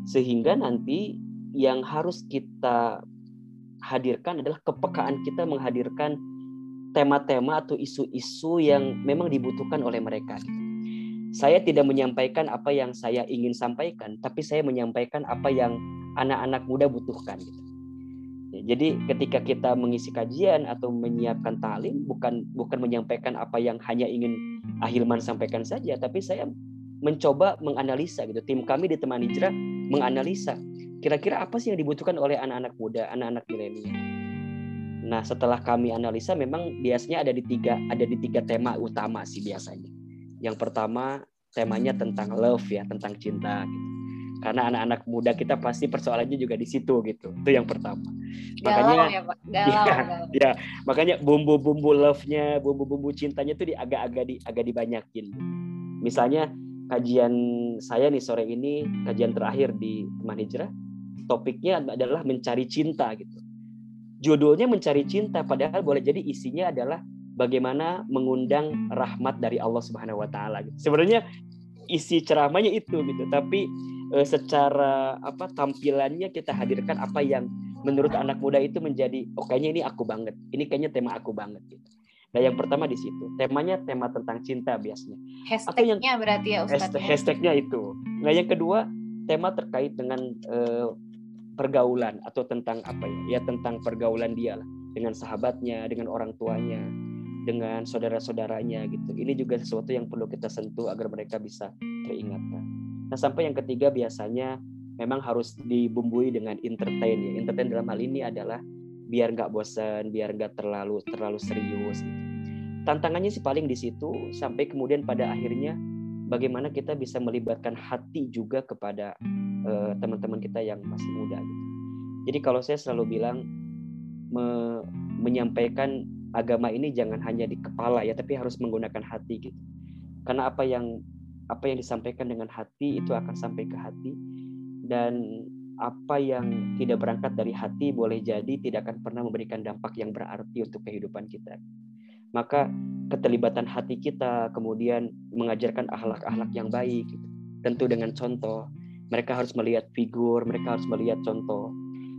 sehingga nanti yang harus kita hadirkan adalah kepekaan kita menghadirkan tema-tema atau isu-isu yang memang dibutuhkan oleh mereka. Saya tidak menyampaikan apa yang saya ingin sampaikan, tapi saya menyampaikan apa yang anak-anak muda butuhkan. Gitu. Jadi ketika kita mengisi kajian atau menyiapkan talim, bukan bukan menyampaikan apa yang hanya ingin Ahilman sampaikan saja, tapi saya mencoba menganalisa gitu. Tim kami di teman hijrah menganalisa kira-kira apa sih yang dibutuhkan oleh anak-anak muda, anak-anak milenial. Nah, setelah kami analisa memang biasanya ada di tiga ada di tiga tema utama sih biasanya. Yang pertama temanya tentang love ya, tentang cinta gitu. Karena anak-anak muda kita pasti persoalannya juga di situ gitu. Itu yang pertama. Makanya ya, Pak. Galau, ya, galau. ya, makanya bumbu-bumbu love-nya, bumbu-bumbu cintanya itu di agak-agak di agak dibanyakin. Misalnya kajian saya nih sore ini, kajian terakhir di Teman Hijrah, topiknya adalah mencari cinta gitu judulnya mencari cinta padahal boleh jadi isinya adalah bagaimana mengundang rahmat dari Allah Subhanahu wa taala gitu. Sebenarnya isi ceramahnya itu gitu, tapi e, secara apa tampilannya kita hadirkan apa yang menurut anak muda itu menjadi oh kayaknya ini aku banget. Ini kayaknya tema aku banget gitu. Nah, yang pertama di situ, temanya tema tentang cinta biasanya. Hashtagnya yang, berarti ya Ustaz. Hashtag, hashtagnya itu. Nah, yang kedua, tema terkait dengan e, pergaulan atau tentang apa ya ya tentang pergaulan dia lah dengan sahabatnya dengan orang tuanya dengan saudara-saudaranya gitu ini juga sesuatu yang perlu kita sentuh agar mereka bisa teringatkan nah sampai yang ketiga biasanya memang harus dibumbui dengan entertain ya entertain dalam hal ini adalah biar nggak bosan biar nggak terlalu terlalu serius gitu. tantangannya sih paling di situ sampai kemudian pada akhirnya bagaimana kita bisa melibatkan hati juga kepada uh, teman-teman kita yang masih muda gitu. Jadi kalau saya selalu bilang me menyampaikan agama ini jangan hanya di kepala ya, tapi harus menggunakan hati gitu. Karena apa yang apa yang disampaikan dengan hati itu akan sampai ke hati. Dan apa yang tidak berangkat dari hati boleh jadi tidak akan pernah memberikan dampak yang berarti untuk kehidupan kita. Maka keterlibatan hati kita kemudian mengajarkan akhlak-akhlak yang baik tentu dengan contoh. Mereka harus melihat figur mereka harus melihat contoh.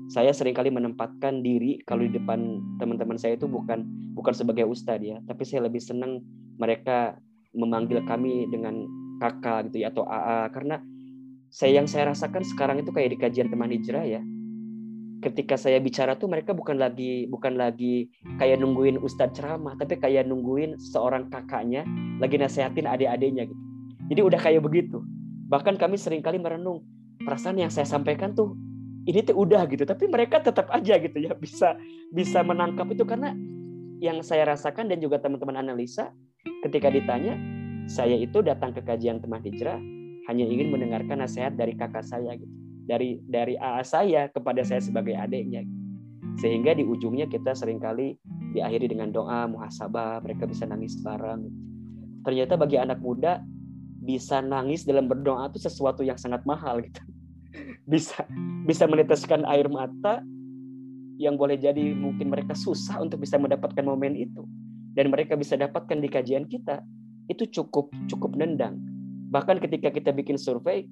Saya sering kali menempatkan diri kalau di depan teman-teman saya itu bukan bukan sebagai ustadz ya tapi saya lebih senang mereka memanggil kami dengan kakak gitu ya atau AA karena saya yang saya rasakan sekarang itu kayak di kajian teman hijrah ya. Ketika saya bicara tuh mereka bukan lagi bukan lagi kayak nungguin ustadz ceramah tapi kayak nungguin seorang kakaknya lagi nasehatin adik-adiknya gitu. Jadi udah kayak begitu. Bahkan kami sering kali merenung perasaan yang saya sampaikan tuh ini tuh udah gitu tapi mereka tetap aja gitu ya bisa bisa menangkap itu. Karena yang saya rasakan dan juga teman-teman analisa ketika ditanya saya itu datang ke kajian teman hijrah hanya ingin mendengarkan nasihat dari kakak saya gitu. Dari dari AA saya kepada saya sebagai adiknya sehingga di ujungnya kita sering kali diakhiri dengan doa muhasabah mereka bisa nangis bareng ternyata bagi anak muda bisa nangis dalam berdoa itu sesuatu yang sangat mahal gitu. Bisa bisa meneteskan air mata yang boleh jadi mungkin mereka susah untuk bisa mendapatkan momen itu. Dan mereka bisa dapatkan di kajian kita itu cukup cukup nendang bahkan ketika kita bikin survei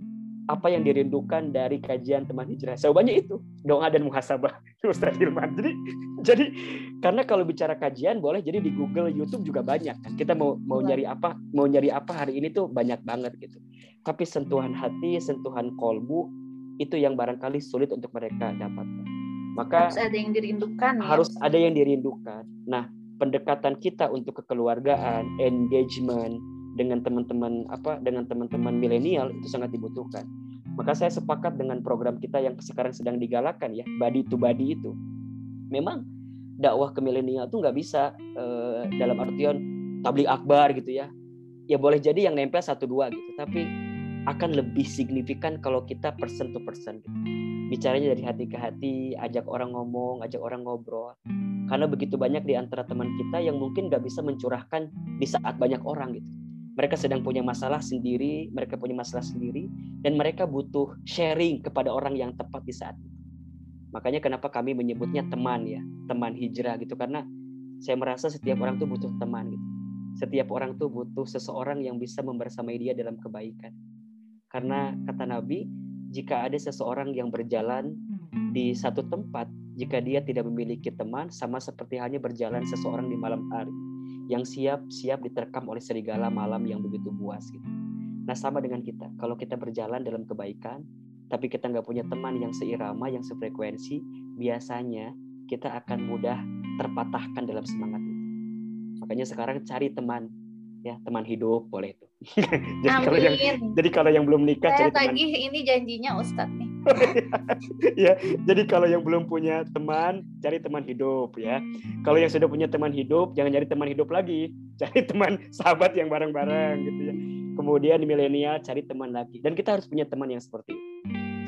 apa yang dirindukan dari kajian teman hijrah. Jawabannya itu doa dan muhasabah Ustaz Hilman. Jadi jadi karena kalau bicara kajian boleh jadi di Google, YouTube juga banyak kan. Kita mau mau nyari apa mau nyari apa hari ini tuh banyak banget gitu. Tapi sentuhan hati, sentuhan kolbu itu yang barangkali sulit untuk mereka dapatkan. Maka harus ada yang dirindukan. Ya. Harus ada yang dirindukan. Nah, pendekatan kita untuk kekeluargaan, engagement, dengan teman-teman apa dengan teman-teman milenial itu sangat dibutuhkan. Maka saya sepakat dengan program kita yang sekarang sedang digalakan ya, body to body itu. Memang dakwah ke milenial itu nggak bisa eh, dalam artian tablik akbar gitu ya. Ya boleh jadi yang nempel satu dua gitu, tapi akan lebih signifikan kalau kita person to person gitu. Bicaranya dari hati ke hati, ajak orang ngomong, ajak orang ngobrol. Karena begitu banyak di antara teman kita yang mungkin nggak bisa mencurahkan di saat banyak orang gitu mereka sedang punya masalah sendiri, mereka punya masalah sendiri, dan mereka butuh sharing kepada orang yang tepat di saat itu. Makanya kenapa kami menyebutnya teman ya, teman hijrah gitu, karena saya merasa setiap orang tuh butuh teman gitu. Setiap orang tuh butuh seseorang yang bisa membersamai dia dalam kebaikan. Karena kata Nabi, jika ada seseorang yang berjalan di satu tempat jika dia tidak memiliki teman sama seperti halnya berjalan seseorang di malam hari yang siap-siap diterkam oleh serigala malam yang begitu buas gitu. Nah sama dengan kita, kalau kita berjalan dalam kebaikan, tapi kita nggak punya teman yang seirama, yang sefrekuensi, biasanya kita akan mudah terpatahkan dalam semangat itu. Makanya sekarang cari teman, ya teman hidup boleh itu. jadi Amin. kalau yang jadi kalau yang belum nikah Saya cari tagih teman. ini janjinya Ustadz nih. ya, jadi kalau yang belum punya teman, cari teman hidup ya. Kalau yang sudah punya teman hidup, jangan cari teman hidup lagi, cari teman sahabat yang bareng-bareng gitu ya. Kemudian di milenial cari teman lagi. Dan kita harus punya teman yang seperti itu.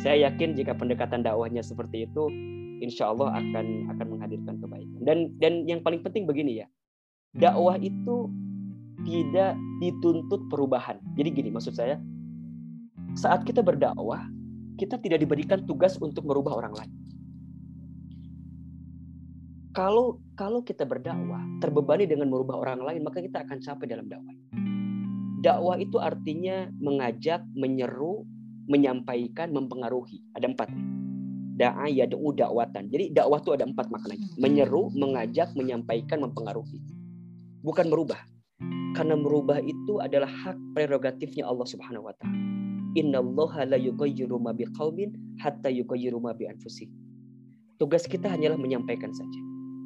Saya yakin jika pendekatan dakwahnya seperti itu, insya Allah akan akan menghadirkan kebaikan. Dan dan yang paling penting begini ya, dakwah itu tidak dituntut perubahan. Jadi gini maksud saya, saat kita berdakwah, kita tidak diberikan tugas untuk merubah orang lain. Kalau kalau kita berdakwah terbebani dengan merubah orang lain, maka kita akan capek dalam dakwah. Dakwah itu artinya mengajak, menyeru, menyampaikan, mempengaruhi. Ada empat. Da'a yad'u dakwatan. Jadi dakwah itu ada empat maknanya. Menyeru, mengajak, menyampaikan, mempengaruhi. Bukan merubah. Karena merubah itu adalah hak prerogatifnya Allah Subhanahu wa taala. Innallaha la yughayyiru ma biqaumin hatta yughayyiru ma bi. Tugas kita hanyalah menyampaikan saja.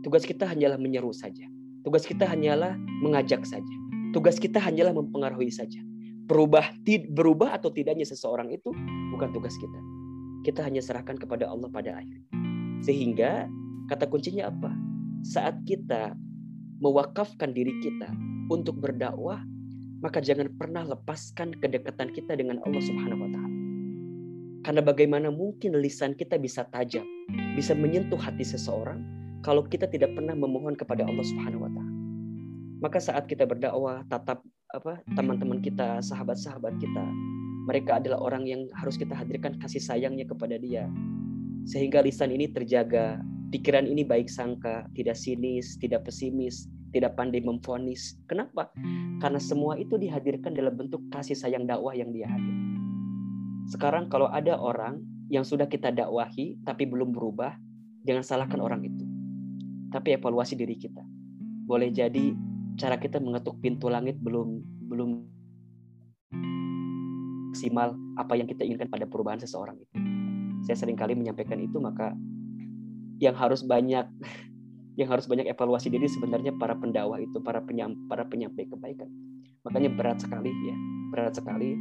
Tugas kita hanyalah menyeru saja. Tugas kita hanyalah mengajak saja. Tugas kita hanyalah mempengaruhi saja. Berubah berubah atau tidaknya seseorang itu bukan tugas kita. Kita hanya serahkan kepada Allah pada akhir. Sehingga kata kuncinya apa? Saat kita mewakafkan diri kita untuk berdakwah, maka jangan pernah lepaskan kedekatan kita dengan Allah Subhanahu wa taala. Karena bagaimana mungkin lisan kita bisa tajam, bisa menyentuh hati seseorang kalau kita tidak pernah memohon kepada Allah Subhanahu wa taala. Maka saat kita berdakwah, tatap apa teman-teman kita, sahabat-sahabat kita, mereka adalah orang yang harus kita hadirkan kasih sayangnya kepada dia. Sehingga lisan ini terjaga, pikiran ini baik sangka, tidak sinis, tidak pesimis, tidak pandai memfonis. Kenapa? Karena semua itu dihadirkan dalam bentuk kasih sayang dakwah yang dia hadir. Sekarang kalau ada orang yang sudah kita dakwahi tapi belum berubah, jangan salahkan orang itu. Tapi evaluasi diri kita. Boleh jadi cara kita mengetuk pintu langit belum belum maksimal apa yang kita inginkan pada perubahan seseorang itu. Saya sering kali menyampaikan itu maka yang harus banyak yang harus banyak evaluasi diri sebenarnya para pendakwah itu para penyam, para penyampai kebaikan. Makanya berat sekali ya. Berat sekali.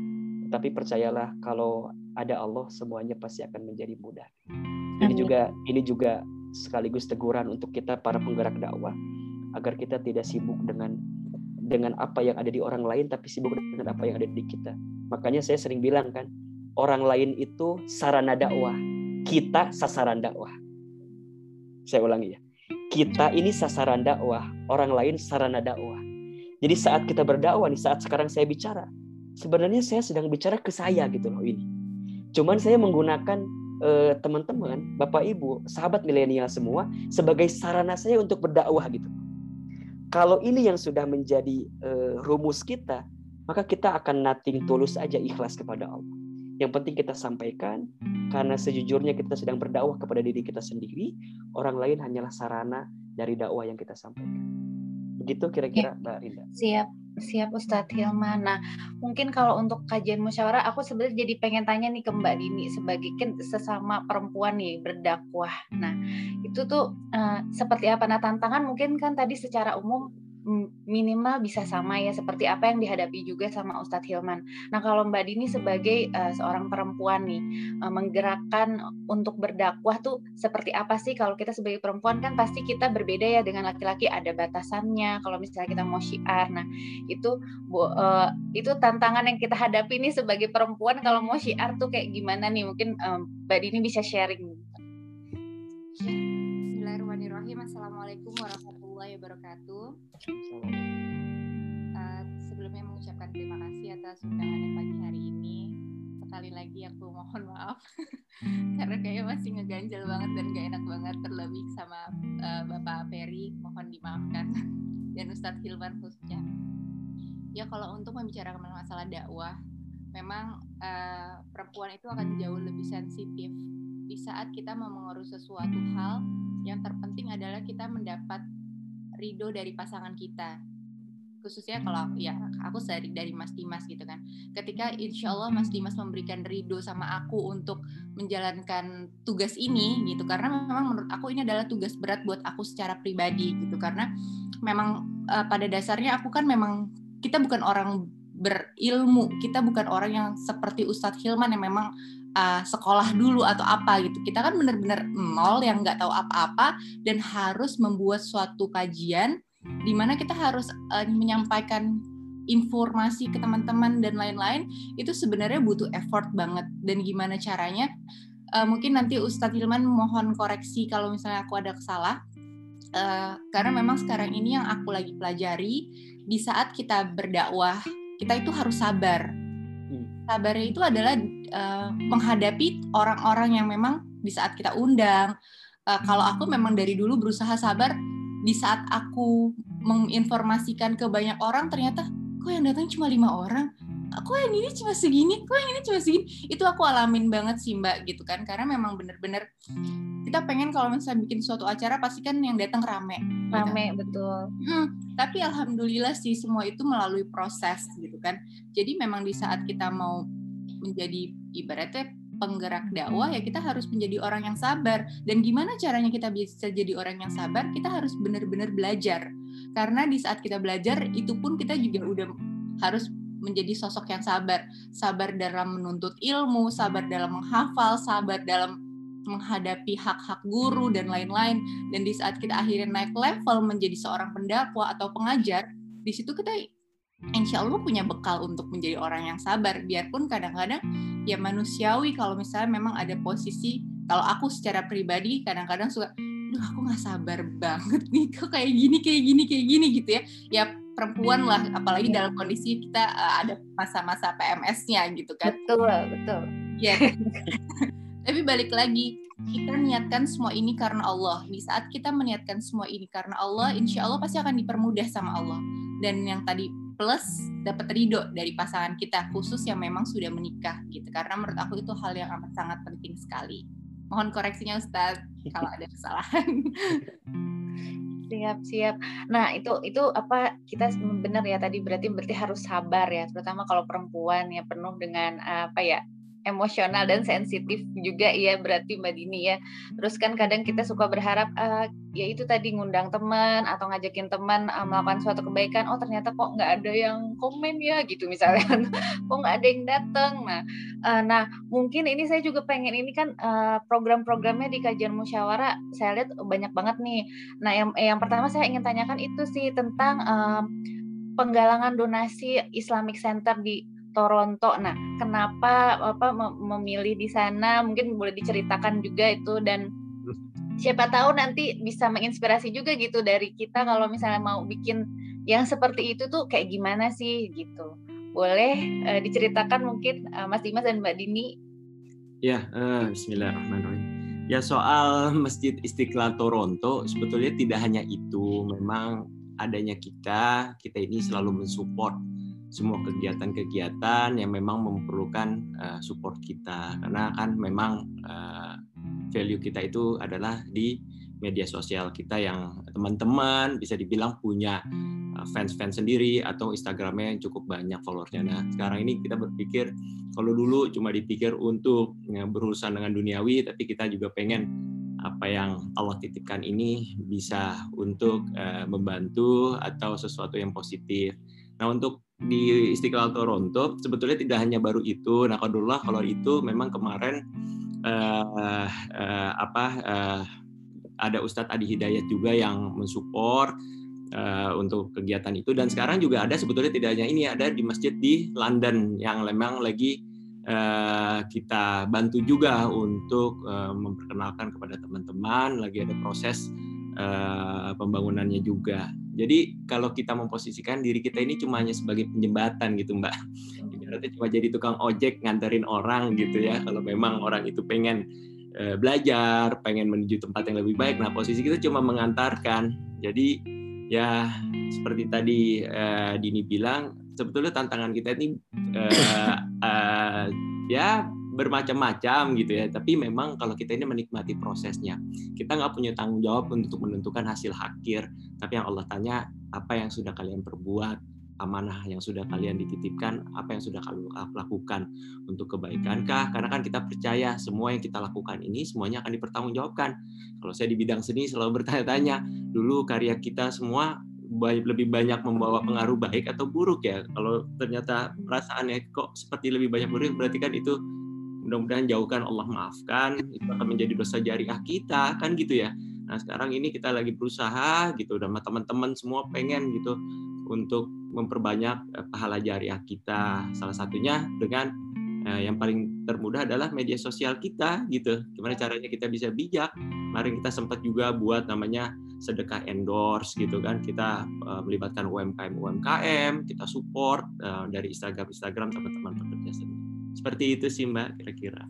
Tapi percayalah kalau ada Allah semuanya pasti akan menjadi mudah. Ini juga ini juga sekaligus teguran untuk kita para penggerak dakwah agar kita tidak sibuk dengan dengan apa yang ada di orang lain tapi sibuk dengan apa yang ada di kita. Makanya saya sering bilang kan orang lain itu sarana dakwah. Kita sasaran dakwah. Saya ulangi ya kita ini sasaran dakwah, orang lain sarana dakwah. Jadi saat kita berdakwah nih, saat sekarang saya bicara, sebenarnya saya sedang bicara ke saya gitu loh ini. Cuman saya menggunakan eh, teman-teman, bapak ibu, sahabat milenial semua sebagai sarana saya untuk berdakwah gitu. Kalau ini yang sudah menjadi eh, rumus kita, maka kita akan nating tulus aja ikhlas kepada Allah. Yang penting kita sampaikan karena sejujurnya kita sedang berdakwah kepada diri kita sendiri, orang lain hanyalah sarana dari dakwah yang kita sampaikan. Begitu kira-kira ya. Mbak Rinda. Siap, siap Ustadz Hilman. Nah, mungkin kalau untuk kajian musyawarah, aku sebenarnya jadi pengen tanya nih ke Mbak Dini sebagai kan sesama perempuan nih berdakwah. Nah, itu tuh uh, seperti apa? Nah, tantangan mungkin kan tadi secara umum minimal bisa sama ya seperti apa yang dihadapi juga sama Ustadz Hilman. Nah kalau Mbak Dini sebagai uh, seorang perempuan nih uh, menggerakkan untuk berdakwah tuh seperti apa sih kalau kita sebagai perempuan kan pasti kita berbeda ya dengan laki-laki ada batasannya kalau misalnya kita mau syiar. Nah itu uh, itu tantangan yang kita hadapi nih sebagai perempuan kalau mau syiar tuh kayak gimana nih mungkin um, Mbak Dini bisa sharing. Bismillahirrahmanirrahim. Assalamualaikum warahmatullahi wabarakatuh. Uh, sebelumnya mengucapkan terima kasih atas undangannya pagi hari ini. Sekali lagi aku mohon maaf karena kayaknya masih ngeganjel banget dan gak enak banget terlebih sama uh, Bapak Ferry. Mohon dimaafkan dan Ustadz Hilman khususnya. Ya kalau untuk membicarakan masalah dakwah, memang uh, perempuan itu akan jauh lebih sensitif di saat kita mau mengurus sesuatu hal yang terpenting adalah kita mendapat ridho dari pasangan kita. Khususnya kalau ya aku dari dari Mas Dimas gitu kan. Ketika insya Allah Mas Dimas memberikan ridho sama aku untuk menjalankan tugas ini gitu. Karena memang menurut aku ini adalah tugas berat buat aku secara pribadi gitu. Karena memang uh, pada dasarnya aku kan memang kita bukan orang berilmu. Kita bukan orang yang seperti Ustadz Hilman yang memang uh, sekolah dulu atau apa gitu. Kita kan benar-benar nol yang nggak tahu apa-apa dan harus membuat suatu kajian di mana kita harus uh, menyampaikan informasi ke teman-teman dan lain-lain itu sebenarnya butuh effort banget. Dan gimana caranya? Uh, mungkin nanti Ustadz Hilman mohon koreksi kalau misalnya aku ada kesalah. Uh, karena memang sekarang ini yang aku lagi pelajari di saat kita berdakwah kita itu harus sabar. Sabarnya itu adalah uh, menghadapi orang-orang yang memang di saat kita undang. Uh, kalau aku memang dari dulu berusaha sabar di saat aku menginformasikan ke banyak orang ternyata kok yang datang cuma lima orang kok yang ini cuma segini? Kok yang ini cuma segini? Itu aku alamin banget sih mbak gitu kan. Karena memang bener-bener kita pengen kalau misalnya bikin suatu acara pasti kan yang datang rame gitu. rame gitu. betul. Hmm, tapi alhamdulillah sih semua itu melalui proses gitu kan. Jadi memang di saat kita mau menjadi ibaratnya penggerak dakwah ya kita harus menjadi orang yang sabar. Dan gimana caranya kita bisa jadi orang yang sabar? Kita harus benar-benar belajar. Karena di saat kita belajar itu pun kita juga udah harus menjadi sosok yang sabar. Sabar dalam menuntut ilmu sabar dalam menghafal sabar dalam menghadapi hak-hak guru dan lain-lain. Dan di saat kita akhirnya naik level menjadi seorang pendakwah atau pengajar di situ kita insya Allah punya bekal untuk menjadi orang yang sabar. Biarpun kadang-kadang ya manusiawi kalau misalnya memang ada posisi kalau aku secara pribadi kadang-kadang suka duh aku nggak sabar banget nih kok kayak gini kayak gini kayak gini gitu ya. Ya perempuan lah apalagi dalam kondisi kita uh, ada masa-masa PMS-nya gitu kan. Betul betul. Ya tapi balik lagi kita niatkan semua ini karena Allah. Di saat kita meniatkan semua ini karena Allah insya Allah pasti akan dipermudah sama Allah. Dan yang tadi plus dapat ridho dari pasangan kita khusus yang memang sudah menikah gitu. Karena menurut aku itu hal yang amat sangat penting sekali. Mohon koreksinya Ustaz kalau ada kesalahan siap siap nah itu itu apa kita benar ya tadi berarti berarti harus sabar ya terutama kalau perempuan ya penuh dengan apa ya emosional dan sensitif juga ya berarti Mbak Dini ya. Terus kan kadang kita suka berharap uh, ya itu tadi ngundang teman atau ngajakin teman uh, melakukan suatu kebaikan. Oh ternyata kok nggak ada yang komen ya gitu misalnya. kok nggak ada yang datang. Nah, uh, nah mungkin ini saya juga pengen ini kan uh, program-programnya di kajian musyawarah saya lihat banyak banget nih. Nah yang yang pertama saya ingin tanyakan itu sih tentang uh, penggalangan donasi Islamic Center di Toronto. Nah, kenapa apa memilih di sana? Mungkin boleh diceritakan juga itu dan siapa tahu nanti bisa menginspirasi juga gitu dari kita kalau misalnya mau bikin yang seperti itu tuh kayak gimana sih gitu. Boleh uh, diceritakan mungkin uh, Mas Dimas dan Mbak Dini? Ya, uh, Bismillahirrahmanirrahim. Ya soal Masjid Istiqlal Toronto sebetulnya tidak hanya itu, memang adanya kita, kita ini selalu mensupport semua kegiatan-kegiatan yang memang memerlukan uh, support kita karena kan memang uh, value kita itu adalah di media sosial kita yang teman-teman bisa dibilang punya uh, fans-fans sendiri atau Instagramnya yang cukup banyak followersnya. Nah sekarang ini kita berpikir kalau dulu cuma dipikir untuk berurusan dengan duniawi, tapi kita juga pengen apa yang Allah titipkan ini bisa untuk membantu atau sesuatu yang positif. Nah untuk di Istiqlal Toronto sebetulnya tidak hanya baru itu. Nah, kalau kalau itu memang kemarin uh, uh, apa uh, ada Ustadz Adi Hidayat juga yang mensupport uh, untuk kegiatan itu dan sekarang juga ada sebetulnya tidak hanya ini ada di masjid di London yang memang lagi uh, kita bantu juga untuk uh, memperkenalkan kepada teman-teman lagi ada proses uh, pembangunannya juga. Jadi kalau kita memposisikan diri kita ini cuma hanya sebagai penjembatan gitu Mbak. Berarti cuma jadi tukang ojek nganterin orang gitu ya. Kalau memang orang itu pengen uh, belajar, pengen menuju tempat yang lebih baik, nah posisi kita cuma mengantarkan. Jadi ya seperti tadi uh, Dini bilang, sebetulnya tantangan kita ini uh, uh, ya bermacam-macam gitu ya. Tapi memang kalau kita ini menikmati prosesnya, kita nggak punya tanggung jawab untuk menentukan hasil akhir. Tapi yang Allah tanya, apa yang sudah kalian perbuat, amanah yang sudah kalian dititipkan, apa yang sudah kalian lakukan untuk kebaikankah? Karena kan kita percaya semua yang kita lakukan ini semuanya akan dipertanggungjawabkan. Kalau saya di bidang seni selalu bertanya-tanya, dulu karya kita semua lebih banyak membawa pengaruh baik atau buruk ya. Kalau ternyata perasaannya kok seperti lebih banyak buruk, berarti kan itu mudah-mudahan jauhkan Allah maafkan, itu akan menjadi dosa jariah kita, kan gitu ya. Nah sekarang ini kita lagi berusaha gitu, dan teman-teman semua pengen gitu untuk memperbanyak eh, pahala jariah kita. Salah satunya dengan eh, yang paling termudah adalah media sosial kita gitu. Gimana caranya kita bisa bijak? Mari kita sempat juga buat namanya sedekah endorse gitu kan kita uh, melibatkan UMKM UMKM kita support uh, dari Instagram Instagram teman-teman pekerja seperti itu sih mbak kira-kira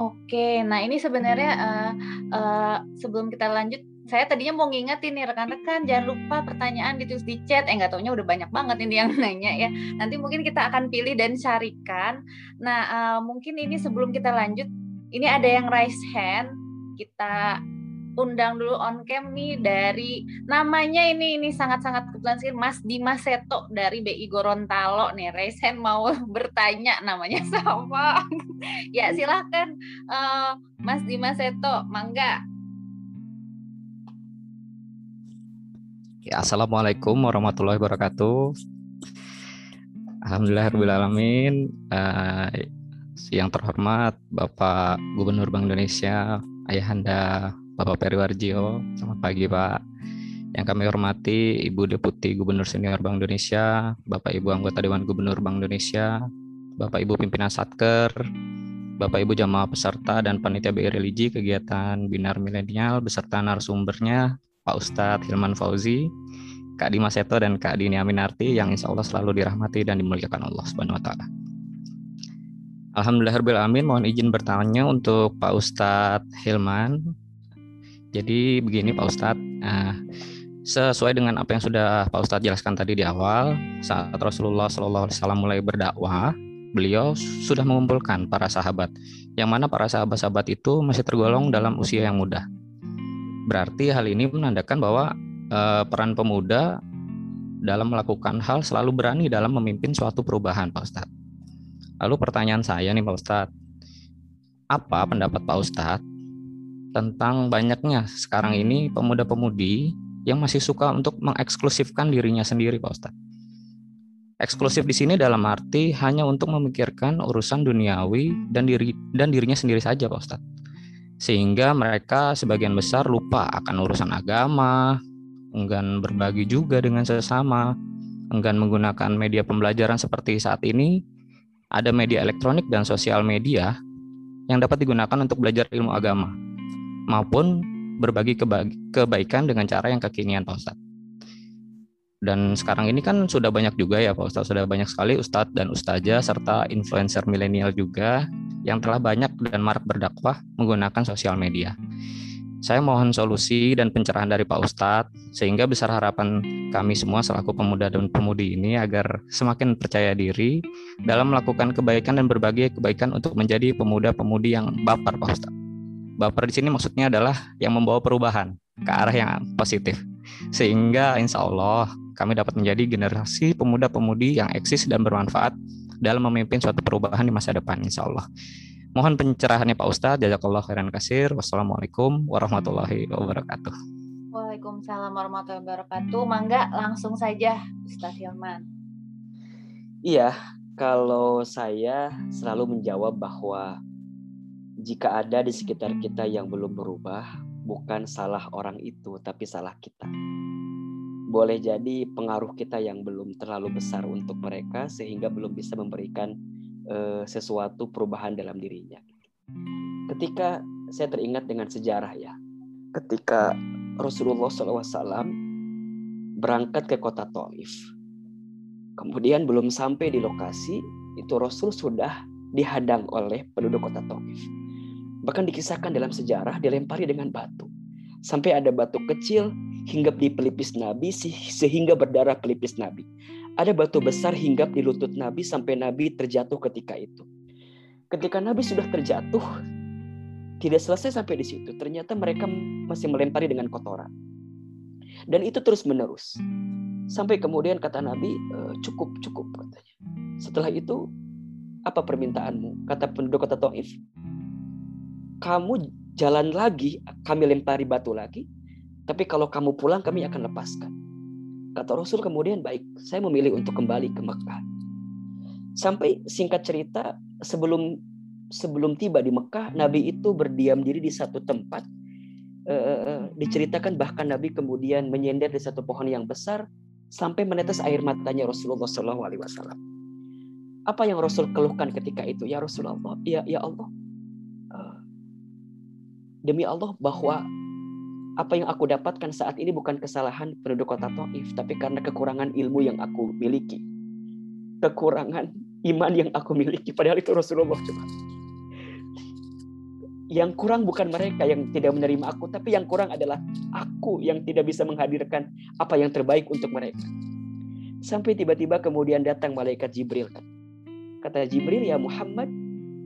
Oke, nah ini sebenarnya uh, uh, sebelum kita lanjut, saya tadinya mau ngingetin nih rekan-rekan jangan lupa pertanyaan ditulis di chat. Eh nggak taunya udah banyak banget ini yang nanya ya. Nanti mungkin kita akan pilih dan carikan. Nah uh, mungkin ini sebelum kita lanjut, ini ada yang raise hand. Kita undang dulu on cam nih dari namanya ini ini sangat-sangat kebetulan sih Mas Dimas Seto dari BI Gorontalo nih. Resen mau bertanya namanya sama ya silahkan uh, Mas Dimas Seto mangga. Ya, Assalamualaikum warahmatullahi wabarakatuh. Alhamdulillahirrahmanirrahim uh, yang terhormat Bapak Gubernur Bank Indonesia Ayahanda Bapak Periwarjio. Selamat pagi Pak. Yang kami hormati Ibu Deputi Gubernur Senior Bank Indonesia, Bapak Ibu anggota Dewan Gubernur Bank Indonesia, Bapak Ibu pimpinan Satker, Bapak Ibu jamaah peserta dan panitia BI Religi kegiatan Binar Milenial beserta narasumbernya Pak Ustadz Hilman Fauzi, Kak Dimas Seto dan Kak Dini Aminarti yang insya Allah selalu dirahmati dan dimuliakan Allah Subhanahu wa taala. Alhamdulillah mohon izin bertanya untuk Pak Ustadz Hilman jadi begini Pak Ustadz, nah, sesuai dengan apa yang sudah Pak Ustadz jelaskan tadi di awal, saat Rasulullah Wasallam mulai berdakwah, beliau sudah mengumpulkan para sahabat, yang mana para sahabat-sahabat itu masih tergolong dalam usia yang muda. Berarti hal ini menandakan bahwa eh, peran pemuda dalam melakukan hal selalu berani dalam memimpin suatu perubahan, Pak Ustadz. Lalu pertanyaan saya nih Pak Ustadz, apa pendapat Pak Ustadz tentang banyaknya sekarang ini pemuda-pemudi yang masih suka untuk mengeksklusifkan dirinya sendiri, Pak Ustadz. Eksklusif di sini dalam arti hanya untuk memikirkan urusan duniawi dan diri dan dirinya sendiri saja, Pak Ustadz. Sehingga mereka sebagian besar lupa akan urusan agama, enggan berbagi juga dengan sesama, enggan menggunakan media pembelajaran seperti saat ini, ada media elektronik dan sosial media yang dapat digunakan untuk belajar ilmu agama maupun berbagi kebaikan dengan cara yang kekinian Pak Ustadz. Dan sekarang ini kan sudah banyak juga ya Pak Ustadz, sudah banyak sekali Ustadz dan Ustazah serta influencer milenial juga yang telah banyak dan marak berdakwah menggunakan sosial media. Saya mohon solusi dan pencerahan dari Pak Ustadz sehingga besar harapan kami semua selaku pemuda dan pemudi ini agar semakin percaya diri dalam melakukan kebaikan dan berbagai kebaikan untuk menjadi pemuda-pemudi yang baper Pak Ustadz baper di sini maksudnya adalah yang membawa perubahan ke arah yang positif. Sehingga insya Allah kami dapat menjadi generasi pemuda-pemudi yang eksis dan bermanfaat dalam memimpin suatu perubahan di masa depan insya Allah. Mohon pencerahannya Pak Ustadz. Jazakallah khairan kasir. Wassalamualaikum warahmatullahi wabarakatuh. Waalaikumsalam warahmatullahi wabarakatuh. Mangga langsung saja Ustadz Hilman. Iya, kalau saya selalu menjawab bahwa jika ada di sekitar kita yang belum berubah, bukan salah orang itu, tapi salah kita. Boleh jadi pengaruh kita yang belum terlalu besar untuk mereka, sehingga belum bisa memberikan uh, sesuatu perubahan dalam dirinya. Ketika saya teringat dengan sejarah ya, ketika Rasulullah SAW berangkat ke kota Taif, kemudian belum sampai di lokasi, itu Rasul sudah dihadang oleh penduduk kota Taif Bahkan dikisahkan dalam sejarah dilempari dengan batu. Sampai ada batu kecil hinggap di pelipis Nabi sehingga berdarah pelipis Nabi. Ada batu besar hinggap di lutut Nabi sampai Nabi terjatuh ketika itu. Ketika Nabi sudah terjatuh, tidak selesai sampai di situ. Ternyata mereka masih melempari dengan kotoran. Dan itu terus menerus. Sampai kemudian kata Nabi, e, cukup, cukup katanya. Setelah itu, apa permintaanmu? Kata penduduk kota Taif, kamu jalan lagi, kami lempari batu lagi, tapi kalau kamu pulang kami akan lepaskan. Kata Rasul kemudian baik, saya memilih untuk kembali ke Mekah. Sampai singkat cerita sebelum sebelum tiba di Mekah, Nabi itu berdiam diri di satu tempat. E, diceritakan bahkan Nabi kemudian menyender di satu pohon yang besar sampai menetes air matanya Rasulullah SAW. Apa yang Rasul keluhkan ketika itu? Ya Rasulullah, ya ya Allah, demi Allah bahwa apa yang aku dapatkan saat ini bukan kesalahan penduduk kota Taif, tapi karena kekurangan ilmu yang aku miliki, kekurangan iman yang aku miliki. Padahal itu Rasulullah coba yang kurang bukan mereka yang tidak menerima aku, tapi yang kurang adalah aku yang tidak bisa menghadirkan apa yang terbaik untuk mereka. Sampai tiba-tiba kemudian datang malaikat Jibril. Kata Jibril, ya Muhammad,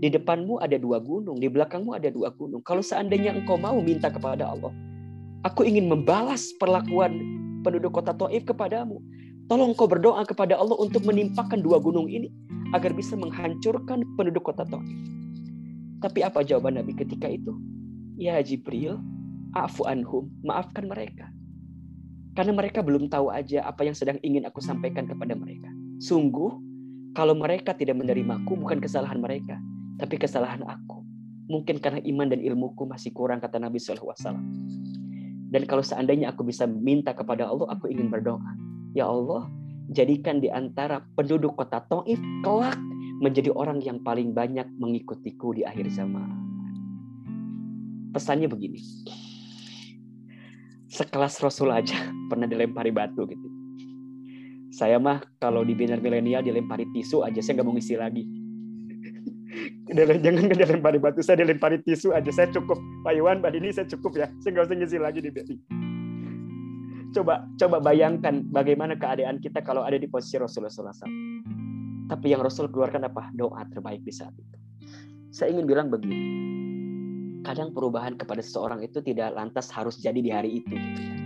di depanmu ada dua gunung, di belakangmu ada dua gunung. Kalau seandainya engkau mau minta kepada Allah, aku ingin membalas perlakuan penduduk kota Taif kepadamu. Tolong kau berdoa kepada Allah untuk menimpakan dua gunung ini agar bisa menghancurkan penduduk kota Taif. Tapi apa jawaban Nabi ketika itu? Ya Jibril, afu anhum, maafkan mereka. Karena mereka belum tahu aja apa yang sedang ingin aku sampaikan kepada mereka. Sungguh, kalau mereka tidak menerimaku bukan kesalahan mereka, tapi kesalahan aku. Mungkin karena iman dan ilmuku masih kurang, kata Nabi SAW. Dan kalau seandainya aku bisa minta kepada Allah, aku ingin berdoa. Ya Allah, jadikan di antara penduduk kota Taif kelak menjadi orang yang paling banyak mengikutiku di akhir zaman. Pesannya begini. Sekelas Rasul aja pernah dilempari batu gitu. Saya mah kalau di binar milenial dilempari tisu aja saya nggak mau ngisi lagi. Jangan kan dilempari batu, saya dilempari tisu aja saya cukup. Pak Iwan, Mbak Dini saya cukup ya. Saya nggak usah ngisi lagi di BNI. Coba coba bayangkan bagaimana keadaan kita kalau ada di posisi Rasulullah SAW tapi yang Rasul keluarkan apa? Doa terbaik di saat itu. Saya ingin bilang begini. Kadang perubahan kepada seseorang itu tidak lantas harus jadi di hari itu. Gitu ya.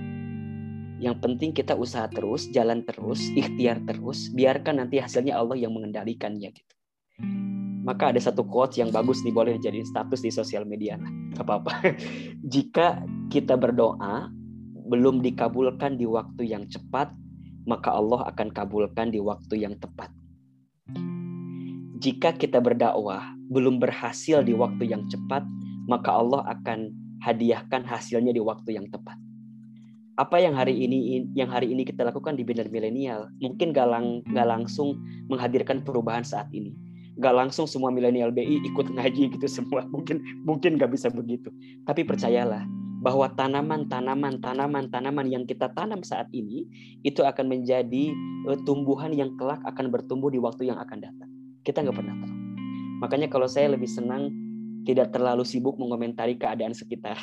Yang penting kita usaha terus, jalan terus, ikhtiar terus. Biarkan nanti hasilnya Allah yang mengendalikannya gitu. Maka ada satu quote yang bagus nih boleh jadi status di sosial media lah. apa-apa. Jika kita berdoa belum dikabulkan di waktu yang cepat, maka Allah akan kabulkan di waktu yang tepat jika kita berdakwah belum berhasil di waktu yang cepat, maka Allah akan hadiahkan hasilnya di waktu yang tepat. Apa yang hari ini yang hari ini kita lakukan di Binar Milenial mungkin gak, lang, langsung menghadirkan perubahan saat ini. Gak langsung semua milenial BI ikut ngaji gitu semua. Mungkin mungkin gak bisa begitu. Tapi percayalah bahwa tanaman-tanaman tanaman-tanaman yang kita tanam saat ini itu akan menjadi uh, tumbuhan yang kelak akan bertumbuh di waktu yang akan datang. Kita nggak pernah tahu. Makanya kalau saya lebih senang tidak terlalu sibuk mengomentari keadaan sekitar.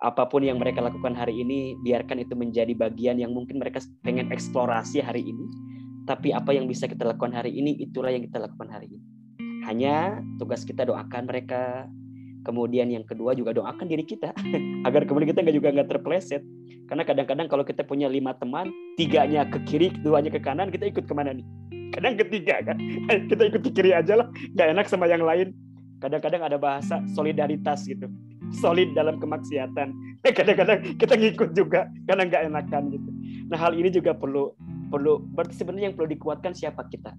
Apa pun yang mereka lakukan hari ini, biarkan itu menjadi bagian yang mungkin mereka pengen eksplorasi hari ini. Tapi apa yang bisa kita lakukan hari ini, itulah yang kita lakukan hari ini. Hanya tugas kita doakan mereka. Kemudian yang kedua juga doakan diri kita agar kemudian kita nggak juga nggak terpleset. Karena kadang-kadang kalau kita punya lima teman, tiganya ke kiri, duanya ke kanan, kita ikut ke mana nih? kadang ketiga kan kita ikut kiri aja lah gak enak sama yang lain kadang-kadang ada bahasa solidaritas gitu solid dalam kemaksiatan kadang-kadang kita ngikut juga karena nggak enakan gitu nah hal ini juga perlu perlu berarti sebenarnya yang perlu dikuatkan siapa kita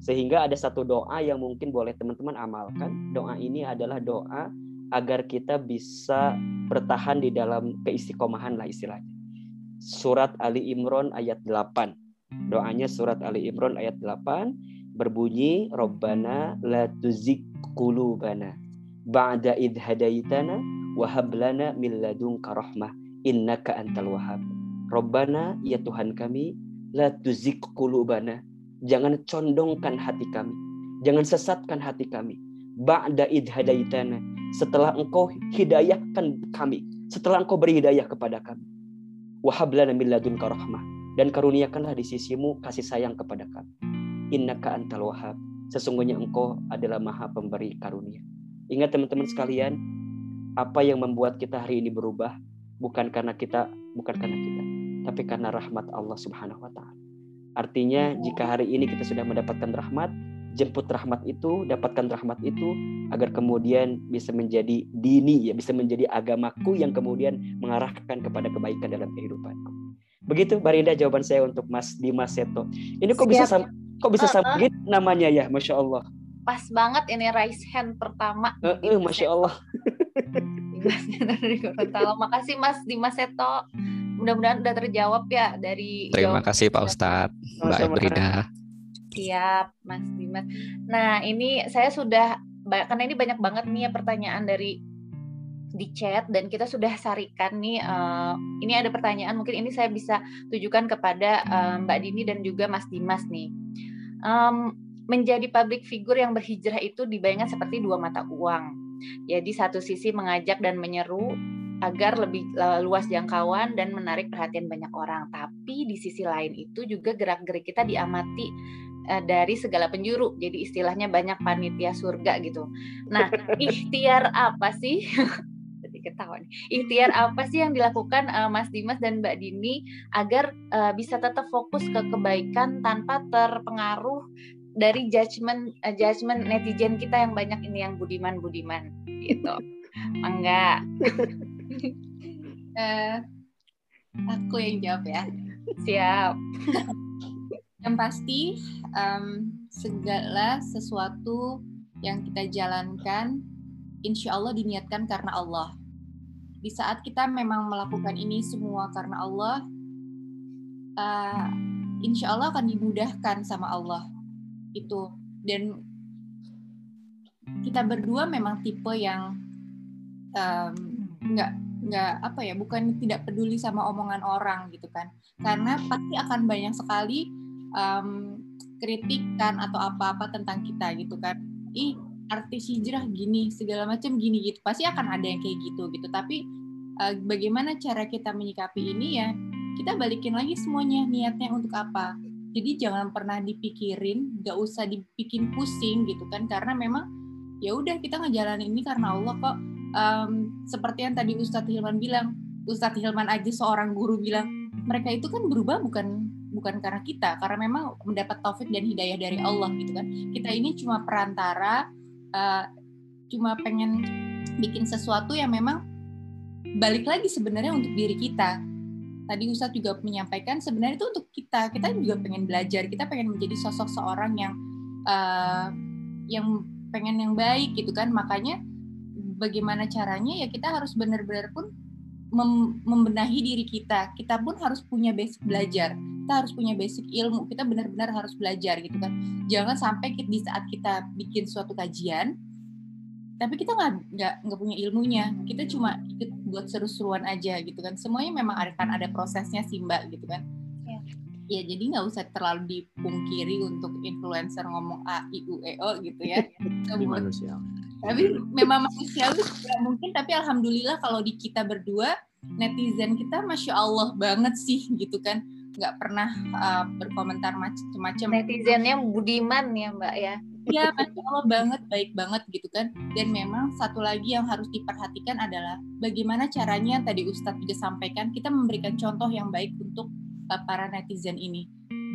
sehingga ada satu doa yang mungkin boleh teman-teman amalkan. Doa ini adalah doa agar kita bisa bertahan di dalam keistiqomahan lah istilahnya. Surat Ali Imran ayat 8 Doanya surat Ali Imran ayat 8 berbunyi Rabbana la tuzigh qulubana ba'da id hadaitana wa hab lana min ladunka rahmah innaka antal wahhab. Rabbana ya Tuhan kami la tuzigh qulubana jangan condongkan hati kami jangan sesatkan hati kami ba'da id hadaitana setelah engkau hidayahkan kami setelah engkau beri hidayah kepada kami wahab lana min ladunka rahmah dan karuniakanlah di sisimu kasih sayang kepada kami. Innaka antal wahab. sesungguhnya engkau adalah maha pemberi karunia. Ingat teman-teman sekalian, apa yang membuat kita hari ini berubah bukan karena kita, bukan karena kita, tapi karena rahmat Allah Subhanahu wa taala. Artinya jika hari ini kita sudah mendapatkan rahmat, jemput rahmat itu, dapatkan rahmat itu agar kemudian bisa menjadi dini ya, bisa menjadi agamaku yang kemudian mengarahkan kepada kebaikan dalam kehidupanku. Begitu Barinda jawaban saya untuk Mas Dimas Seto. Ini kok bisa sama Kok bisa sama uh, namanya ya, masya Allah. Pas banget ini raise hand pertama. Uh, uh, masya Allah. dari Gorontalo. Makasih Mas Dimas Seto. Mudah-mudahan udah terjawab ya dari. Terima kasih Pak Ustadz, Mbak Ebrida. Siap, Mas Dimas. Nah ini saya sudah karena ini banyak banget nih ya pertanyaan dari di chat dan kita sudah sarikan nih uh, ini ada pertanyaan mungkin ini saya bisa tujukan kepada uh, Mbak Dini dan juga Mas Dimas nih um, menjadi public figure yang berhijrah itu dibayangkan seperti dua mata uang. Jadi satu sisi mengajak dan menyeru agar lebih luas jangkauan dan menarik perhatian banyak orang. Tapi di sisi lain itu juga gerak-gerik kita diamati uh, dari segala penjuru. Jadi istilahnya banyak panitia surga gitu. Nah, ikhtiar apa sih? Jadi ketawa nih. Ikhtiar apa sih yang dilakukan uh, Mas Dimas dan Mbak Dini agar uh, bisa tetap fokus ke kebaikan tanpa terpengaruh dari judgement uh, judgement netizen kita yang banyak ini yang budiman budiman gitu. Enggak. uh, aku yang jawab ya. Siap. yang pasti um, segala sesuatu yang kita jalankan insya Allah diniatkan karena Allah. Di saat kita memang melakukan ini semua karena Allah, uh, insya Allah akan dimudahkan sama Allah. Itu dan kita berdua memang tipe yang um, nggak apa ya bukan tidak peduli sama omongan orang gitu kan. Karena pasti akan banyak sekali um, kritikan atau apa-apa tentang kita gitu kan. Ih artis hijrah gini segala macam gini gitu. Pasti akan ada yang kayak gitu gitu. Tapi uh, bagaimana cara kita menyikapi ini ya kita balikin lagi semuanya niatnya untuk apa. Jadi jangan pernah dipikirin gak usah dibikin pusing gitu kan. Karena memang ya udah kita ngejalanin ini karena Allah kok um, seperti yang tadi Ustadz Hilman bilang Ustadz Hilman aja seorang guru bilang mereka itu kan berubah bukan bukan karena kita karena memang mendapat taufik dan hidayah dari Allah gitu kan kita ini cuma perantara uh, cuma pengen bikin sesuatu yang memang balik lagi sebenarnya untuk diri kita. Tadi Ustadz juga menyampaikan sebenarnya itu untuk kita. Kita juga pengen belajar. Kita pengen menjadi sosok seorang yang uh, yang pengen yang baik gitu kan. Makanya bagaimana caranya ya kita harus benar-benar pun mem membenahi diri kita. Kita pun harus punya basic belajar. Kita harus punya basic ilmu. Kita benar-benar harus belajar gitu kan. Jangan sampai di saat kita bikin suatu kajian tapi kita nggak nggak nggak punya ilmunya. Kita cuma ikut buat seru-seruan aja gitu kan. Semuanya memang ada kan ada prosesnya sih mbak gitu kan. Ya, ya jadi nggak usah terlalu dipungkiri untuk influencer ngomong a i u e o gitu ya. Manusia tapi memang manusiawi mungkin tapi alhamdulillah kalau di kita berdua netizen kita masya allah banget sih gitu kan nggak pernah uh, berkomentar macam-macam. Netizennya budiman ya Mbak ya. Iya, masya Allah banget, baik banget gitu kan. Dan memang satu lagi yang harus diperhatikan adalah bagaimana caranya tadi Ustadz juga sampaikan kita memberikan contoh yang baik untuk uh, para netizen ini.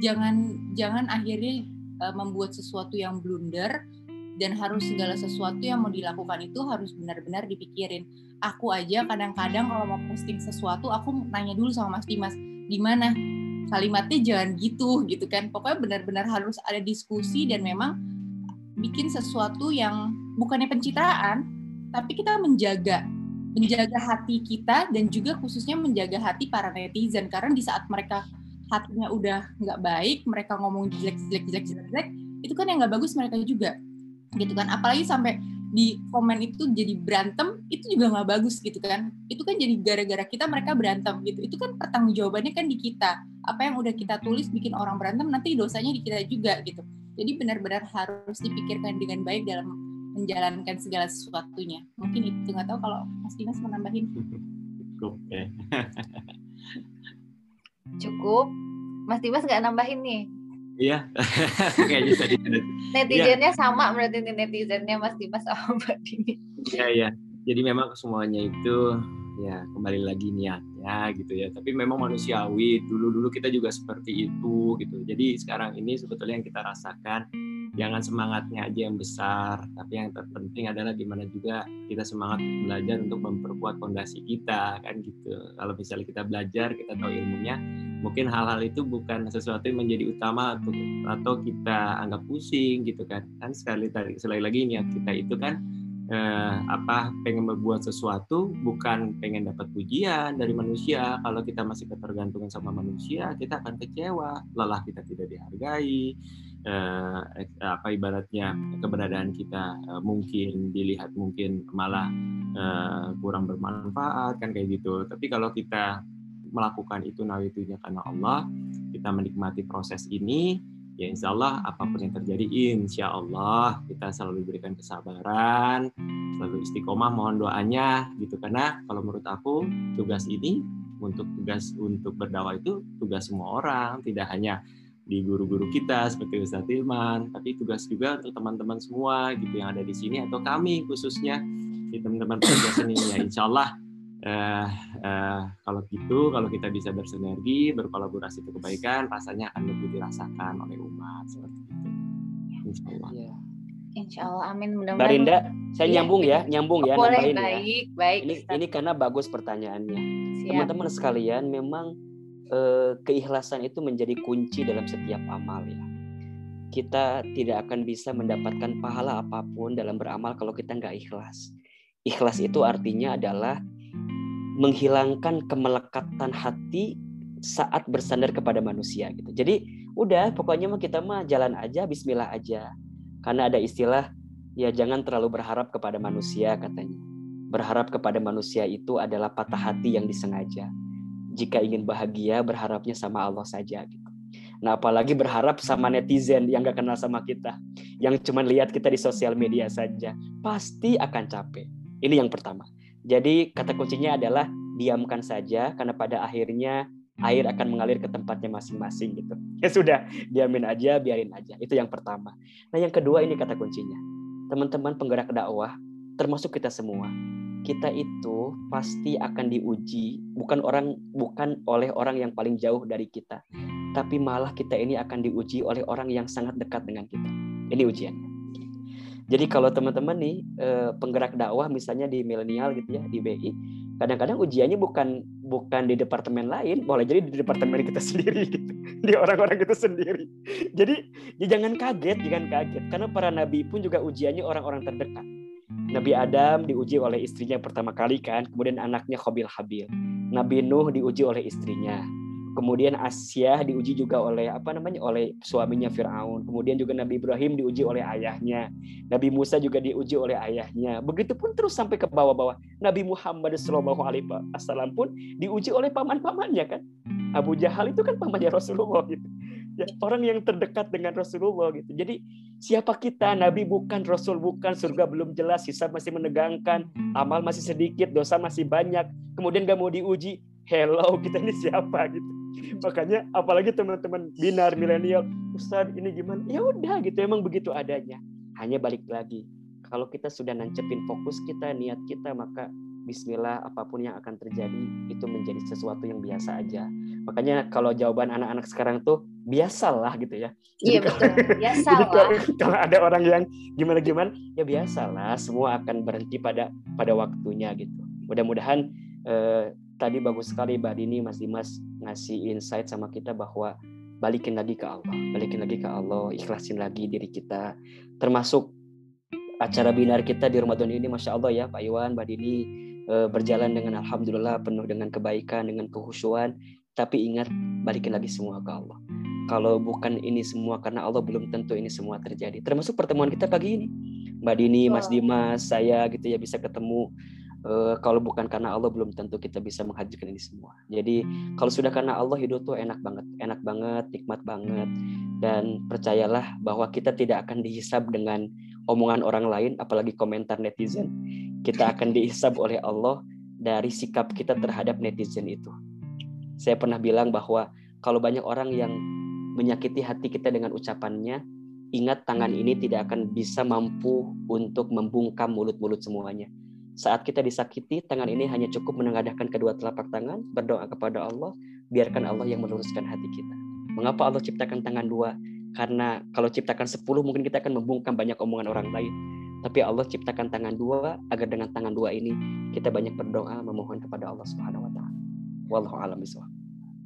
Jangan jangan akhirnya uh, membuat sesuatu yang blunder dan harus segala sesuatu yang mau dilakukan itu harus benar-benar dipikirin. Aku aja kadang-kadang kalau mau posting sesuatu aku nanya dulu sama Mas Dimas, gimana? Kalimatnya jangan gitu gitu kan. Pokoknya benar-benar harus ada diskusi dan memang bikin sesuatu yang bukannya pencitraan tapi kita menjaga menjaga hati kita dan juga khususnya menjaga hati para netizen. Karena di saat mereka hatinya udah nggak baik mereka ngomong jelek jelek jelek jelek jelek itu kan yang nggak bagus mereka juga gitu kan. Apalagi sampai di komen itu jadi berantem itu juga nggak bagus gitu kan. Itu kan jadi gara-gara kita mereka berantem gitu. Itu kan pertanggung jawabannya kan di kita. Apa yang udah kita tulis bikin orang berantem nanti dosanya di kita juga gitu. Jadi benar-benar harus dipikirkan dengan baik dalam menjalankan segala sesuatunya. Mungkin itu nggak tahu kalau Mas Dimas mau nambahin. Cukup ya. Cukup. Mas Dimas nggak nambahin nih Iya. Kayaknya tadi Netizennya ya. sama berarti netizennya Mas Dimas sama Mbak Dini. Iya, iya. Jadi memang semuanya itu ya kembali lagi niatnya gitu ya. Tapi memang manusiawi dulu dulu kita juga seperti itu gitu. Jadi sekarang ini sebetulnya yang kita rasakan jangan semangatnya aja yang besar tapi yang terpenting adalah gimana juga kita semangat belajar untuk memperkuat fondasi kita kan gitu. Kalau misalnya kita belajar kita tahu ilmunya mungkin hal-hal itu bukan sesuatu yang menjadi utama atau kita anggap pusing gitu kan. Kan sekali sekali lagi niat kita itu kan eh, apa pengen membuat sesuatu bukan pengen dapat pujian dari manusia. Kalau kita masih ketergantungan sama manusia kita akan kecewa. Lelah kita tidak dihargai. Eh, apa ibaratnya keberadaan kita eh, mungkin dilihat mungkin malah eh, kurang bermanfaat kan kayak gitu. Tapi kalau kita melakukan itu nawitunya karena Allah kita menikmati proses ini ya insya Allah apa pun yang terjadi insya Allah kita selalu diberikan kesabaran selalu istiqomah mohon doanya gitu. Karena kalau menurut aku tugas ini untuk tugas untuk berdakwah itu tugas semua orang. Tidak hanya di guru-guru kita seperti Ustaz Tilman tapi tugas juga untuk teman-teman semua gitu yang ada di sini atau kami khususnya di teman-teman pekerja seni ya insya Allah uh, uh, kalau gitu kalau kita bisa bersinergi berkolaborasi untuk kebaikan rasanya akan lebih dirasakan oleh umat seperti itu. Insya Allah. Ya. Insya Allah amin. Mudah-mudahan Mbak Rinda saya ya. nyambung ya nyambung ya Boleh, nambahin baik, ya. baik ini ini karena bagus pertanyaannya. Teman-teman sekalian memang eh, keikhlasan itu menjadi kunci dalam setiap amal ya. Kita tidak akan bisa mendapatkan pahala apa pun dalam beramal kalau kita nggak ikhlas. Ikhlas itu artinya adalah menghilangkan kemelekatan hati saat bersandar kepada manusia gitu. Jadi udah pokoknya mah kita mah jalan aja bismillah aja. Karena ada istilah ya jangan terlalu berharap kepada manusia katanya. Berharap kepada manusia itu adalah patah hati yang disengaja. Jika ingin bahagia berharapnya sama Allah saja gitu. Nah apalagi berharap sama netizen yang gak kenal sama kita. Yang cuma lihat kita di sosial media saja. Pasti akan capek. Ini yang pertama. Jadi kata kuncinya adalah diamkan saja karena pada akhirnya air akan mengalir ke tempatnya masing-masing gitu. Ya sudah, diamin aja, biarin aja. Itu yang pertama. Nah, yang kedua ini kata kuncinya. Teman-teman penggerak dakwah, termasuk kita semua. Kita itu pasti akan diuji bukan orang bukan oleh orang yang paling jauh dari kita, tapi malah kita ini akan diuji oleh orang yang sangat dekat dengan kita. Ini ujiannya. Jadi kalau teman-teman nih eh, penggerak dakwah misalnya di milenial gitu ya di BI, kadang-kadang ujiannya bukan bukan di departemen lain, boleh jadi di departemen kita sendiri gitu, di orang-orang kita sendiri. Jadi ya jangan kaget, jangan kaget karena para nabi pun juga ujiannya orang-orang terdekat. Nabi Adam diuji oleh istrinya pertama kali kan, kemudian anaknya Khobil Habil. Nabi Nuh diuji oleh istrinya, Kemudian Asia diuji juga oleh apa namanya oleh suaminya Firaun. Kemudian juga Nabi Ibrahim diuji oleh ayahnya. Nabi Musa juga diuji oleh ayahnya. Begitupun terus sampai ke bawah-bawah. Nabi Muhammad Shallallahu Alaihi Wasallam pun diuji oleh paman-pamannya kan. Abu Jahal itu kan pamannya Rasulullah gitu. Ya, orang yang terdekat dengan Rasulullah gitu. Jadi siapa kita? Nabi bukan, Rasul bukan, surga belum jelas, hisab masih menegangkan, amal masih sedikit, dosa masih banyak. Kemudian gak mau diuji, hello kita ini siapa gitu makanya apalagi teman-teman binar milenial Ustadz ini gimana? Ya udah gitu emang begitu adanya. Hanya balik lagi kalau kita sudah nancepin fokus kita niat kita maka Bismillah apa pun yang akan terjadi itu menjadi sesuatu yang biasa aja. Makanya kalau jawaban anak-anak sekarang tuh biasalah gitu ya. Iya betul. biasalah. kalau, kalau ada orang yang gimana gimana ya biasalah semua akan berhenti pada pada waktunya gitu. Mudah-mudahan eh, tadi bagus sekali Mbak Dini, Mas Dimas ngasih insight sama kita bahwa balikin lagi ke Allah, balikin lagi ke Allah, ikhlasin lagi diri kita. Termasuk acara binar kita di Ramadan ini, Masya Allah ya Pak Iwan, Mbak Dini eh, berjalan dengan Alhamdulillah penuh dengan kebaikan, dengan kehusuan. Tapi ingat, balikin lagi semua ke Allah. Kalau bukan ini semua karena Allah belum tentu ini semua terjadi. Termasuk pertemuan kita pagi ini. Mbak Dini, Mas Dimas, saya gitu ya bisa ketemu uh, kalau bukan karena Allah belum tentu kita bisa menghadirkan ini semua. Jadi kalau sudah karena Allah hidup tuh enak banget, enak banget, nikmat banget. Dan percayalah bahwa kita tidak akan dihisab dengan omongan orang lain, apalagi komentar netizen. Kita akan dihisab oleh Allah dari sikap kita terhadap netizen itu. Saya pernah bilang bahwa kalau banyak orang yang menyakiti hati kita dengan ucapannya, ingat tangan ini tidak akan bisa mampu untuk membungkam mulut-mulut semuanya. Saat kita disakiti, tangan ini hanya cukup menengadahkan kedua telapak tangan, berdoa kepada Allah, biarkan Allah yang meluruskan hati kita. Mengapa Allah ciptakan tangan dua? Karena kalau ciptakan sepuluh mungkin kita akan membungkam banyak omongan orang lain. Tapi Allah ciptakan tangan dua agar dengan tangan dua ini kita banyak berdoa memohon kepada Allah Subhanahu wa taala. Wallahu a'lam bishawab.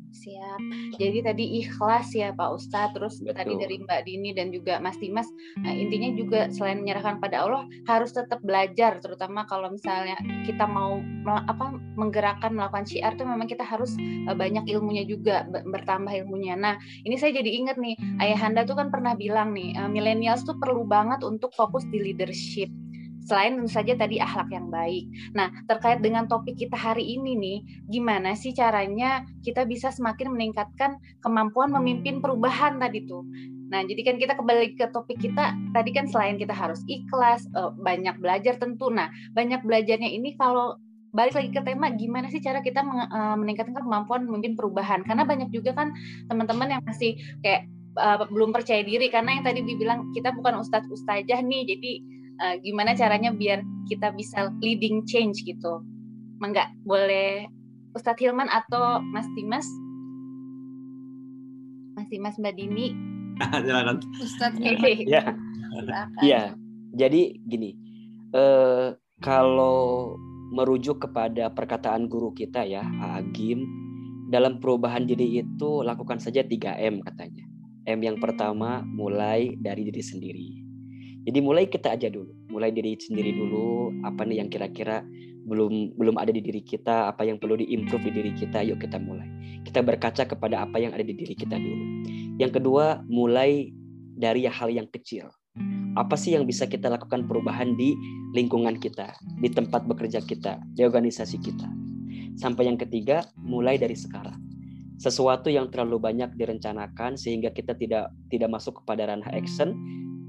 Siap. Jadi tadi ikhlas ya Pak Ustadz, terus Betul. tadi dari Mbak Dini dan juga Mas Dimas, nah, intinya juga selain menyerahkan pada Allah harus tetap belajar, terutama kalau misalnya kita mau apa menggerakkan melakukan syiar tuh memang kita harus uh, banyak ilmunya juga bertambah ilmunya. Nah ini saya jadi ingat nih, Ayahanda tuh kan pernah bilang nih, uh, millennials tuh perlu banget untuk fokus di leadership selain tentu saja tadi akhlak yang baik. Nah, terkait dengan topik kita hari ini nih, gimana sih caranya kita bisa semakin meningkatkan kemampuan memimpin perubahan tadi tuh. Nah, jadi kan kita kembali ke topik kita tadi kan selain kita harus ikhlas, eh, banyak belajar tentu. Nah, banyak belajarnya ini kalau balik lagi ke tema gimana sih cara kita eh, meningkatkan kemampuan memimpin perubahan karena banyak juga kan teman-teman yang masih kayak uh, belum percaya diri karena yang tadi dibilang kita bukan ustadz ustazah nih jadi uh, gimana caranya biar kita bisa leading change gitu. Enggak boleh Ustadz Hilman atau Mas Dimas? Mas Dimas Mbak Dini. Silakan. Ustadz Hilman. ya. Iya. Jadi gini, uh, kalau merujuk kepada perkataan guru kita ya, Agim, dalam perubahan diri itu lakukan saja 3M katanya. M yang pertama mulai dari diri sendiri. Jadi mulai kita aja dulu, mulai diri sendiri dulu, apa nih yang kira-kira belum belum ada di diri kita, apa yang perlu diimprove di diri kita, yuk kita mulai. Kita berkaca kepada apa yang ada di diri kita dulu. Yang kedua, mulai dari hal yang kecil. Apa sih yang bisa kita lakukan perubahan di lingkungan kita, di tempat bekerja kita, di organisasi kita. Sampai yang ketiga, mulai dari sekarang sesuatu yang terlalu banyak direncanakan sehingga kita tidak tidak masuk kepada ranah action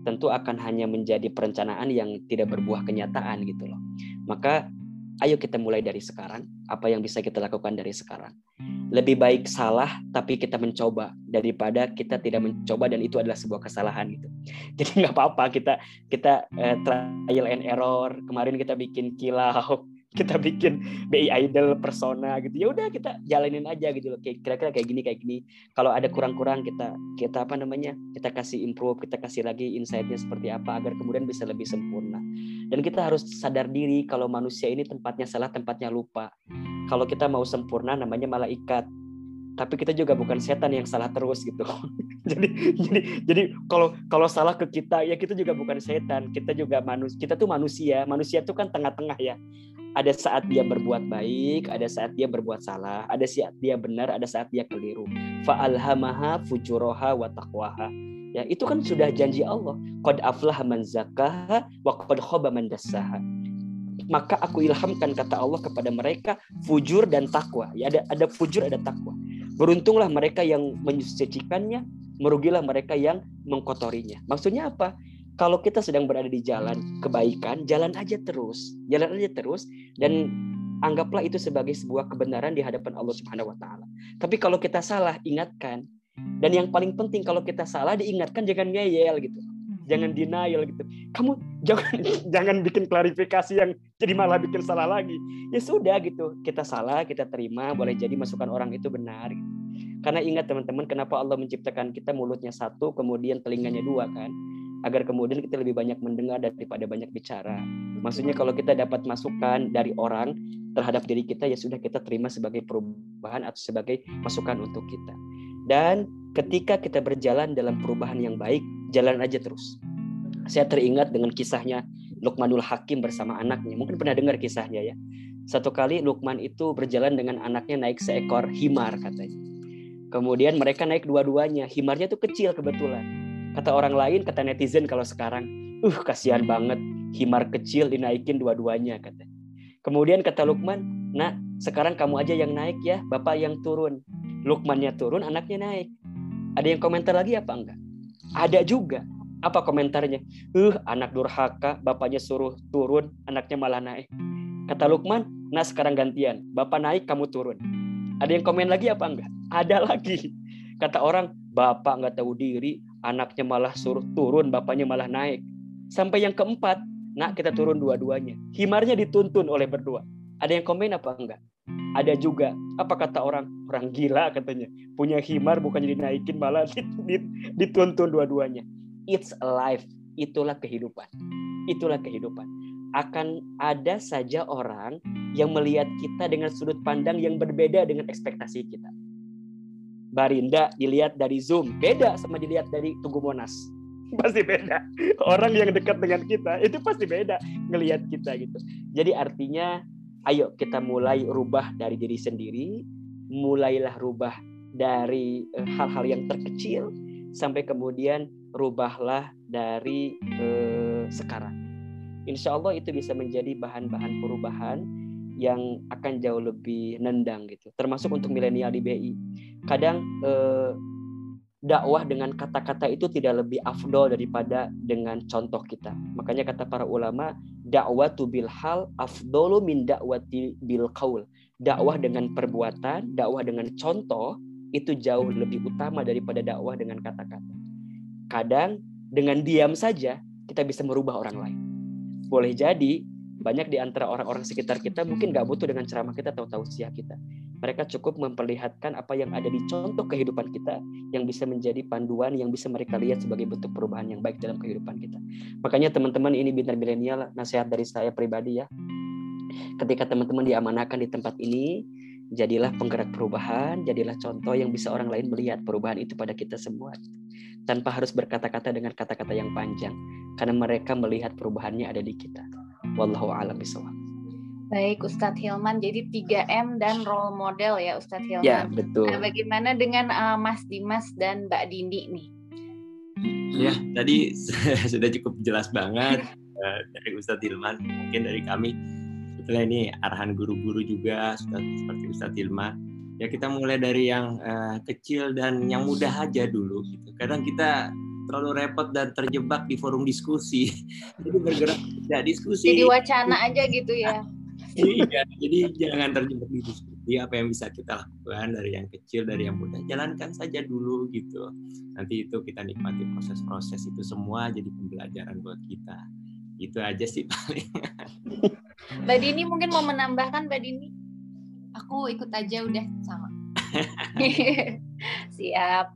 tentu akan hanya menjadi perencanaan yang tidak berbuah kenyataan gitu loh. Maka ayo kita mulai dari sekarang. Apa yang bisa kita lakukan dari sekarang? Lebih baik salah tapi kita mencoba daripada kita tidak mencoba dan itu adalah sebuah kesalahan gitu. Jadi nggak apa-apa kita kita uh, trial and error. Kemarin kita bikin kilau, kita bikin BI idol persona gitu. Ya udah kita jalanin aja gitu loh. Kayak kira-kira kayak gini kayak gini. Kalau ada kurang-kurang kita kita apa namanya kita kasih improve kita kasih lagi insightnya seperti apa agar kemudian bisa lebih sempurna. Dan kita harus sadar diri kalau manusia ini tempatnya salah tempatnya lupa. Kalau kita mau sempurna namanya malaikat. Tapi kita juga bukan setan yang salah terus gitu jadi jadi jadi kalau kalau salah ke kita ya kita juga bukan setan kita juga manusia kita tuh manusia manusia tuh kan tengah-tengah ya ada saat dia berbuat baik, ada saat dia berbuat salah, ada saat dia benar, ada saat dia keliru. Fa'alhamaha fujuroha wa taqwaha. Ya, itu kan sudah janji Allah. Qad aflaha man zakaha wa qad man. Maka aku ilhamkan kata Allah kepada mereka fujur dan takwa. Ya ada ada fujur ada takwa. Beruntunglah mereka yang menyucikannya, merugilah mereka yang mengkotorinya. Maksudnya apa? kalau kita sedang berada di jalan kebaikan, jalan aja terus, jalan aja terus dan anggaplah itu sebagai sebuah kebenaran di hadapan Allah Subhanahu wa taala. Tapi kalau kita salah, ingatkan. Dan yang paling penting kalau kita salah diingatkan jangan ngeyel gitu. Jangan denial gitu. Kamu jangan jangan bikin klarifikasi yang jadi malah bikin salah lagi. Ya sudah gitu. Kita salah, kita terima, boleh jadi masukan orang itu benar gitu. Karena ingat teman-teman kenapa Allah menciptakan kita mulutnya satu kemudian telinganya dua kan? agar kemudian kita lebih banyak mendengar daripada banyak bicara. Maksudnya kalau kita dapat masukan dari orang terhadap diri kita ya sudah kita terima sebagai perubahan atau sebagai masukan untuk kita. Dan ketika kita berjalan dalam perubahan yang baik, jalan aja terus. Saya teringat dengan kisahnya Lukmanul Hakim bersama anaknya. Mungkin pernah dengar kisahnya ya. Satu kali Lukman itu berjalan dengan anaknya naik seekor himar katanya. Kemudian mereka naik dua-duanya. Himarnya tuh kecil kebetulan Kata orang lain, kata netizen kalau sekarang, uh kasihan banget, himar kecil dinaikin dua-duanya kata. Kemudian kata Lukman, nak sekarang kamu aja yang naik ya, bapak yang turun. Lukmannya turun, anaknya naik. Ada yang komentar lagi apa enggak? Ada juga. Apa komentarnya? Uh, anak durhaka, bapaknya suruh turun, anaknya malah naik. Kata Lukman, nah sekarang gantian. Bapak naik, kamu turun. Ada yang komen lagi apa enggak? Ada lagi. Kata orang, bapak nggak tahu diri, anaknya malah suruh turun, bapaknya malah naik. Sampai yang keempat, nak kita turun dua-duanya. Himarnya dituntun oleh berdua. Ada yang komen apa enggak? Ada juga, apa kata orang? Orang gila katanya. Punya himar bukannya dinaikin malah dituntun dua-duanya. It's a life. Itulah kehidupan. Itulah kehidupan. Akan ada saja orang yang melihat kita dengan sudut pandang yang berbeda dengan ekspektasi kita. Barinda dilihat dari Zoom, beda sama dilihat dari Tugu Monas. Pasti beda. Orang yang dekat dengan kita itu pasti beda ngelihat kita gitu. Jadi artinya ayo kita mulai rubah dari diri sendiri, mulailah rubah dari eh, hal-hal yang terkecil sampai kemudian rubahlah dari eh, sekarang. Insya Allah itu bisa menjadi bahan-bahan perubahan yang akan jauh lebih nendang gitu. Termasuk untuk milenial di BI. Kadang eh, dakwah dengan kata-kata itu tidak lebih afdol daripada dengan contoh kita. Makanya kata para ulama, dakwatu bil hal afdolu min dakwati bil qaul. Dakwah dengan perbuatan, dakwah dengan contoh itu jauh lebih utama daripada dakwah dengan kata-kata. Kadang dengan diam saja kita bisa merubah orang lain. Boleh jadi banyak di antara orang-orang sekitar kita mungkin nggak butuh dengan ceramah kita atau tausiah kita. Mereka cukup memperlihatkan apa yang ada di contoh kehidupan kita yang bisa menjadi panduan yang bisa mereka lihat sebagai bentuk perubahan yang baik dalam kehidupan kita. Makanya teman-teman ini bintang milenial nasihat dari saya pribadi ya. Ketika teman-teman diamanahkan di tempat ini, jadilah penggerak perubahan, jadilah contoh yang bisa orang lain melihat perubahan itu pada kita semua. Tanpa harus berkata-kata dengan kata-kata yang panjang, karena mereka melihat perubahannya ada di kita. Wallahu a'lam bishawab. Baik Ustadz Hilman, jadi 3M dan role model ya Ustadz Hilman. Ya betul. Nah, bagaimana dengan uh, Mas Dimas dan Mbak Dindi nih? Ya tadi sudah cukup jelas banget uh, dari Ustadz Hilman, mungkin dari kami. Sebetulnya ini arahan guru-guru juga seperti Ustadz Hilman. Ya kita mulai dari yang uh, kecil dan yang mudah aja dulu. Gitu. Kadang kita terlalu repot dan terjebak di forum diskusi. Jadi bergerak tidak diskusi. Jadi wacana aja gitu ya. iya, jadi jangan terjebak di diskusi apa yang bisa kita lakukan dari yang kecil, dari yang mudah. Jalankan saja dulu gitu. Nanti itu kita nikmati proses-proses itu semua jadi pembelajaran buat kita. Itu aja sih paling. Mbak Dini mungkin mau menambahkan Mbak Dini? Aku ikut aja udah sama. Siap.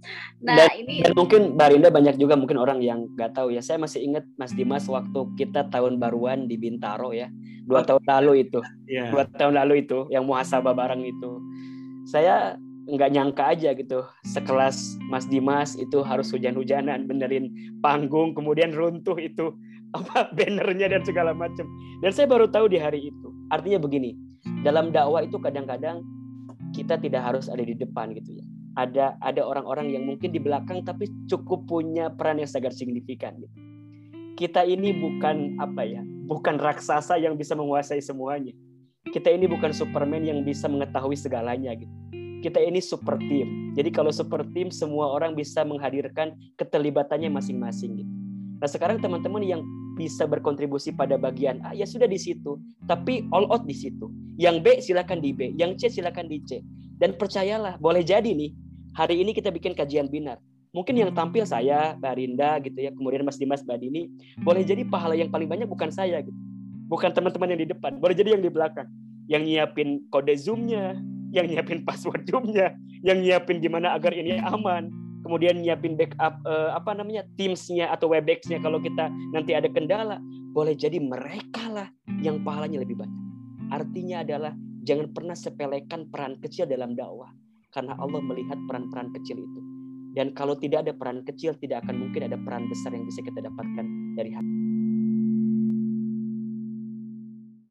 Nah dan, ini dan mungkin Barinda banyak juga mungkin orang yang nggak tahu ya. Saya masih ingat Mas Dimas waktu kita tahun baruan di Bintaro ya, dua oh, tahun lalu itu, yeah. dua tahun lalu itu yang muhasabah bareng itu. Saya nggak nyangka aja gitu sekelas Mas Dimas itu harus hujan-hujanan benerin panggung kemudian runtuh itu apa bannernya dan segala macam dan saya baru tahu di hari itu artinya begini dalam dakwah itu kadang-kadang kita tidak harus ada di depan gitu ya. Ada ada orang-orang yang mungkin di belakang tapi cukup punya peran yang sangat signifikan gitu. Kita ini bukan apa ya, bukan raksasa yang bisa menguasai semuanya. Kita ini bukan Superman yang bisa mengetahui segalanya gitu. Kita ini super team. Jadi kalau super team semua orang bisa menghadirkan keterlibatannya masing-masing gitu. Nah, sekarang teman-teman yang bisa berkontribusi pada bagian A ya sudah di situ tapi all out di situ yang B silakan di B yang C silakan di C dan percayalah boleh jadi nih hari ini kita bikin kajian binar. Mungkin yang tampil saya Mbak Rinda gitu ya kemudian Mas Dimas Mbak Dini boleh jadi pahala yang paling banyak bukan saya gitu. Bukan teman-teman yang di depan boleh jadi yang di belakang. Yang nyiapin kode zoomnya yang nyiapin password zoomnya yang nyiapin gimana agar ini aman. Kemudian nyiapin backup uh, apa namanya Teams-nya atau Webex-nya kalau kita nanti ada kendala, boleh jadi mereka lah yang pahalanya lebih banyak. Artinya adalah jangan pernah sepelekan peran kecil dalam dakwah karena Allah melihat peran-peran kecil itu. Dan kalau tidak ada peran kecil, tidak akan mungkin ada peran besar yang bisa kita dapatkan dari hati.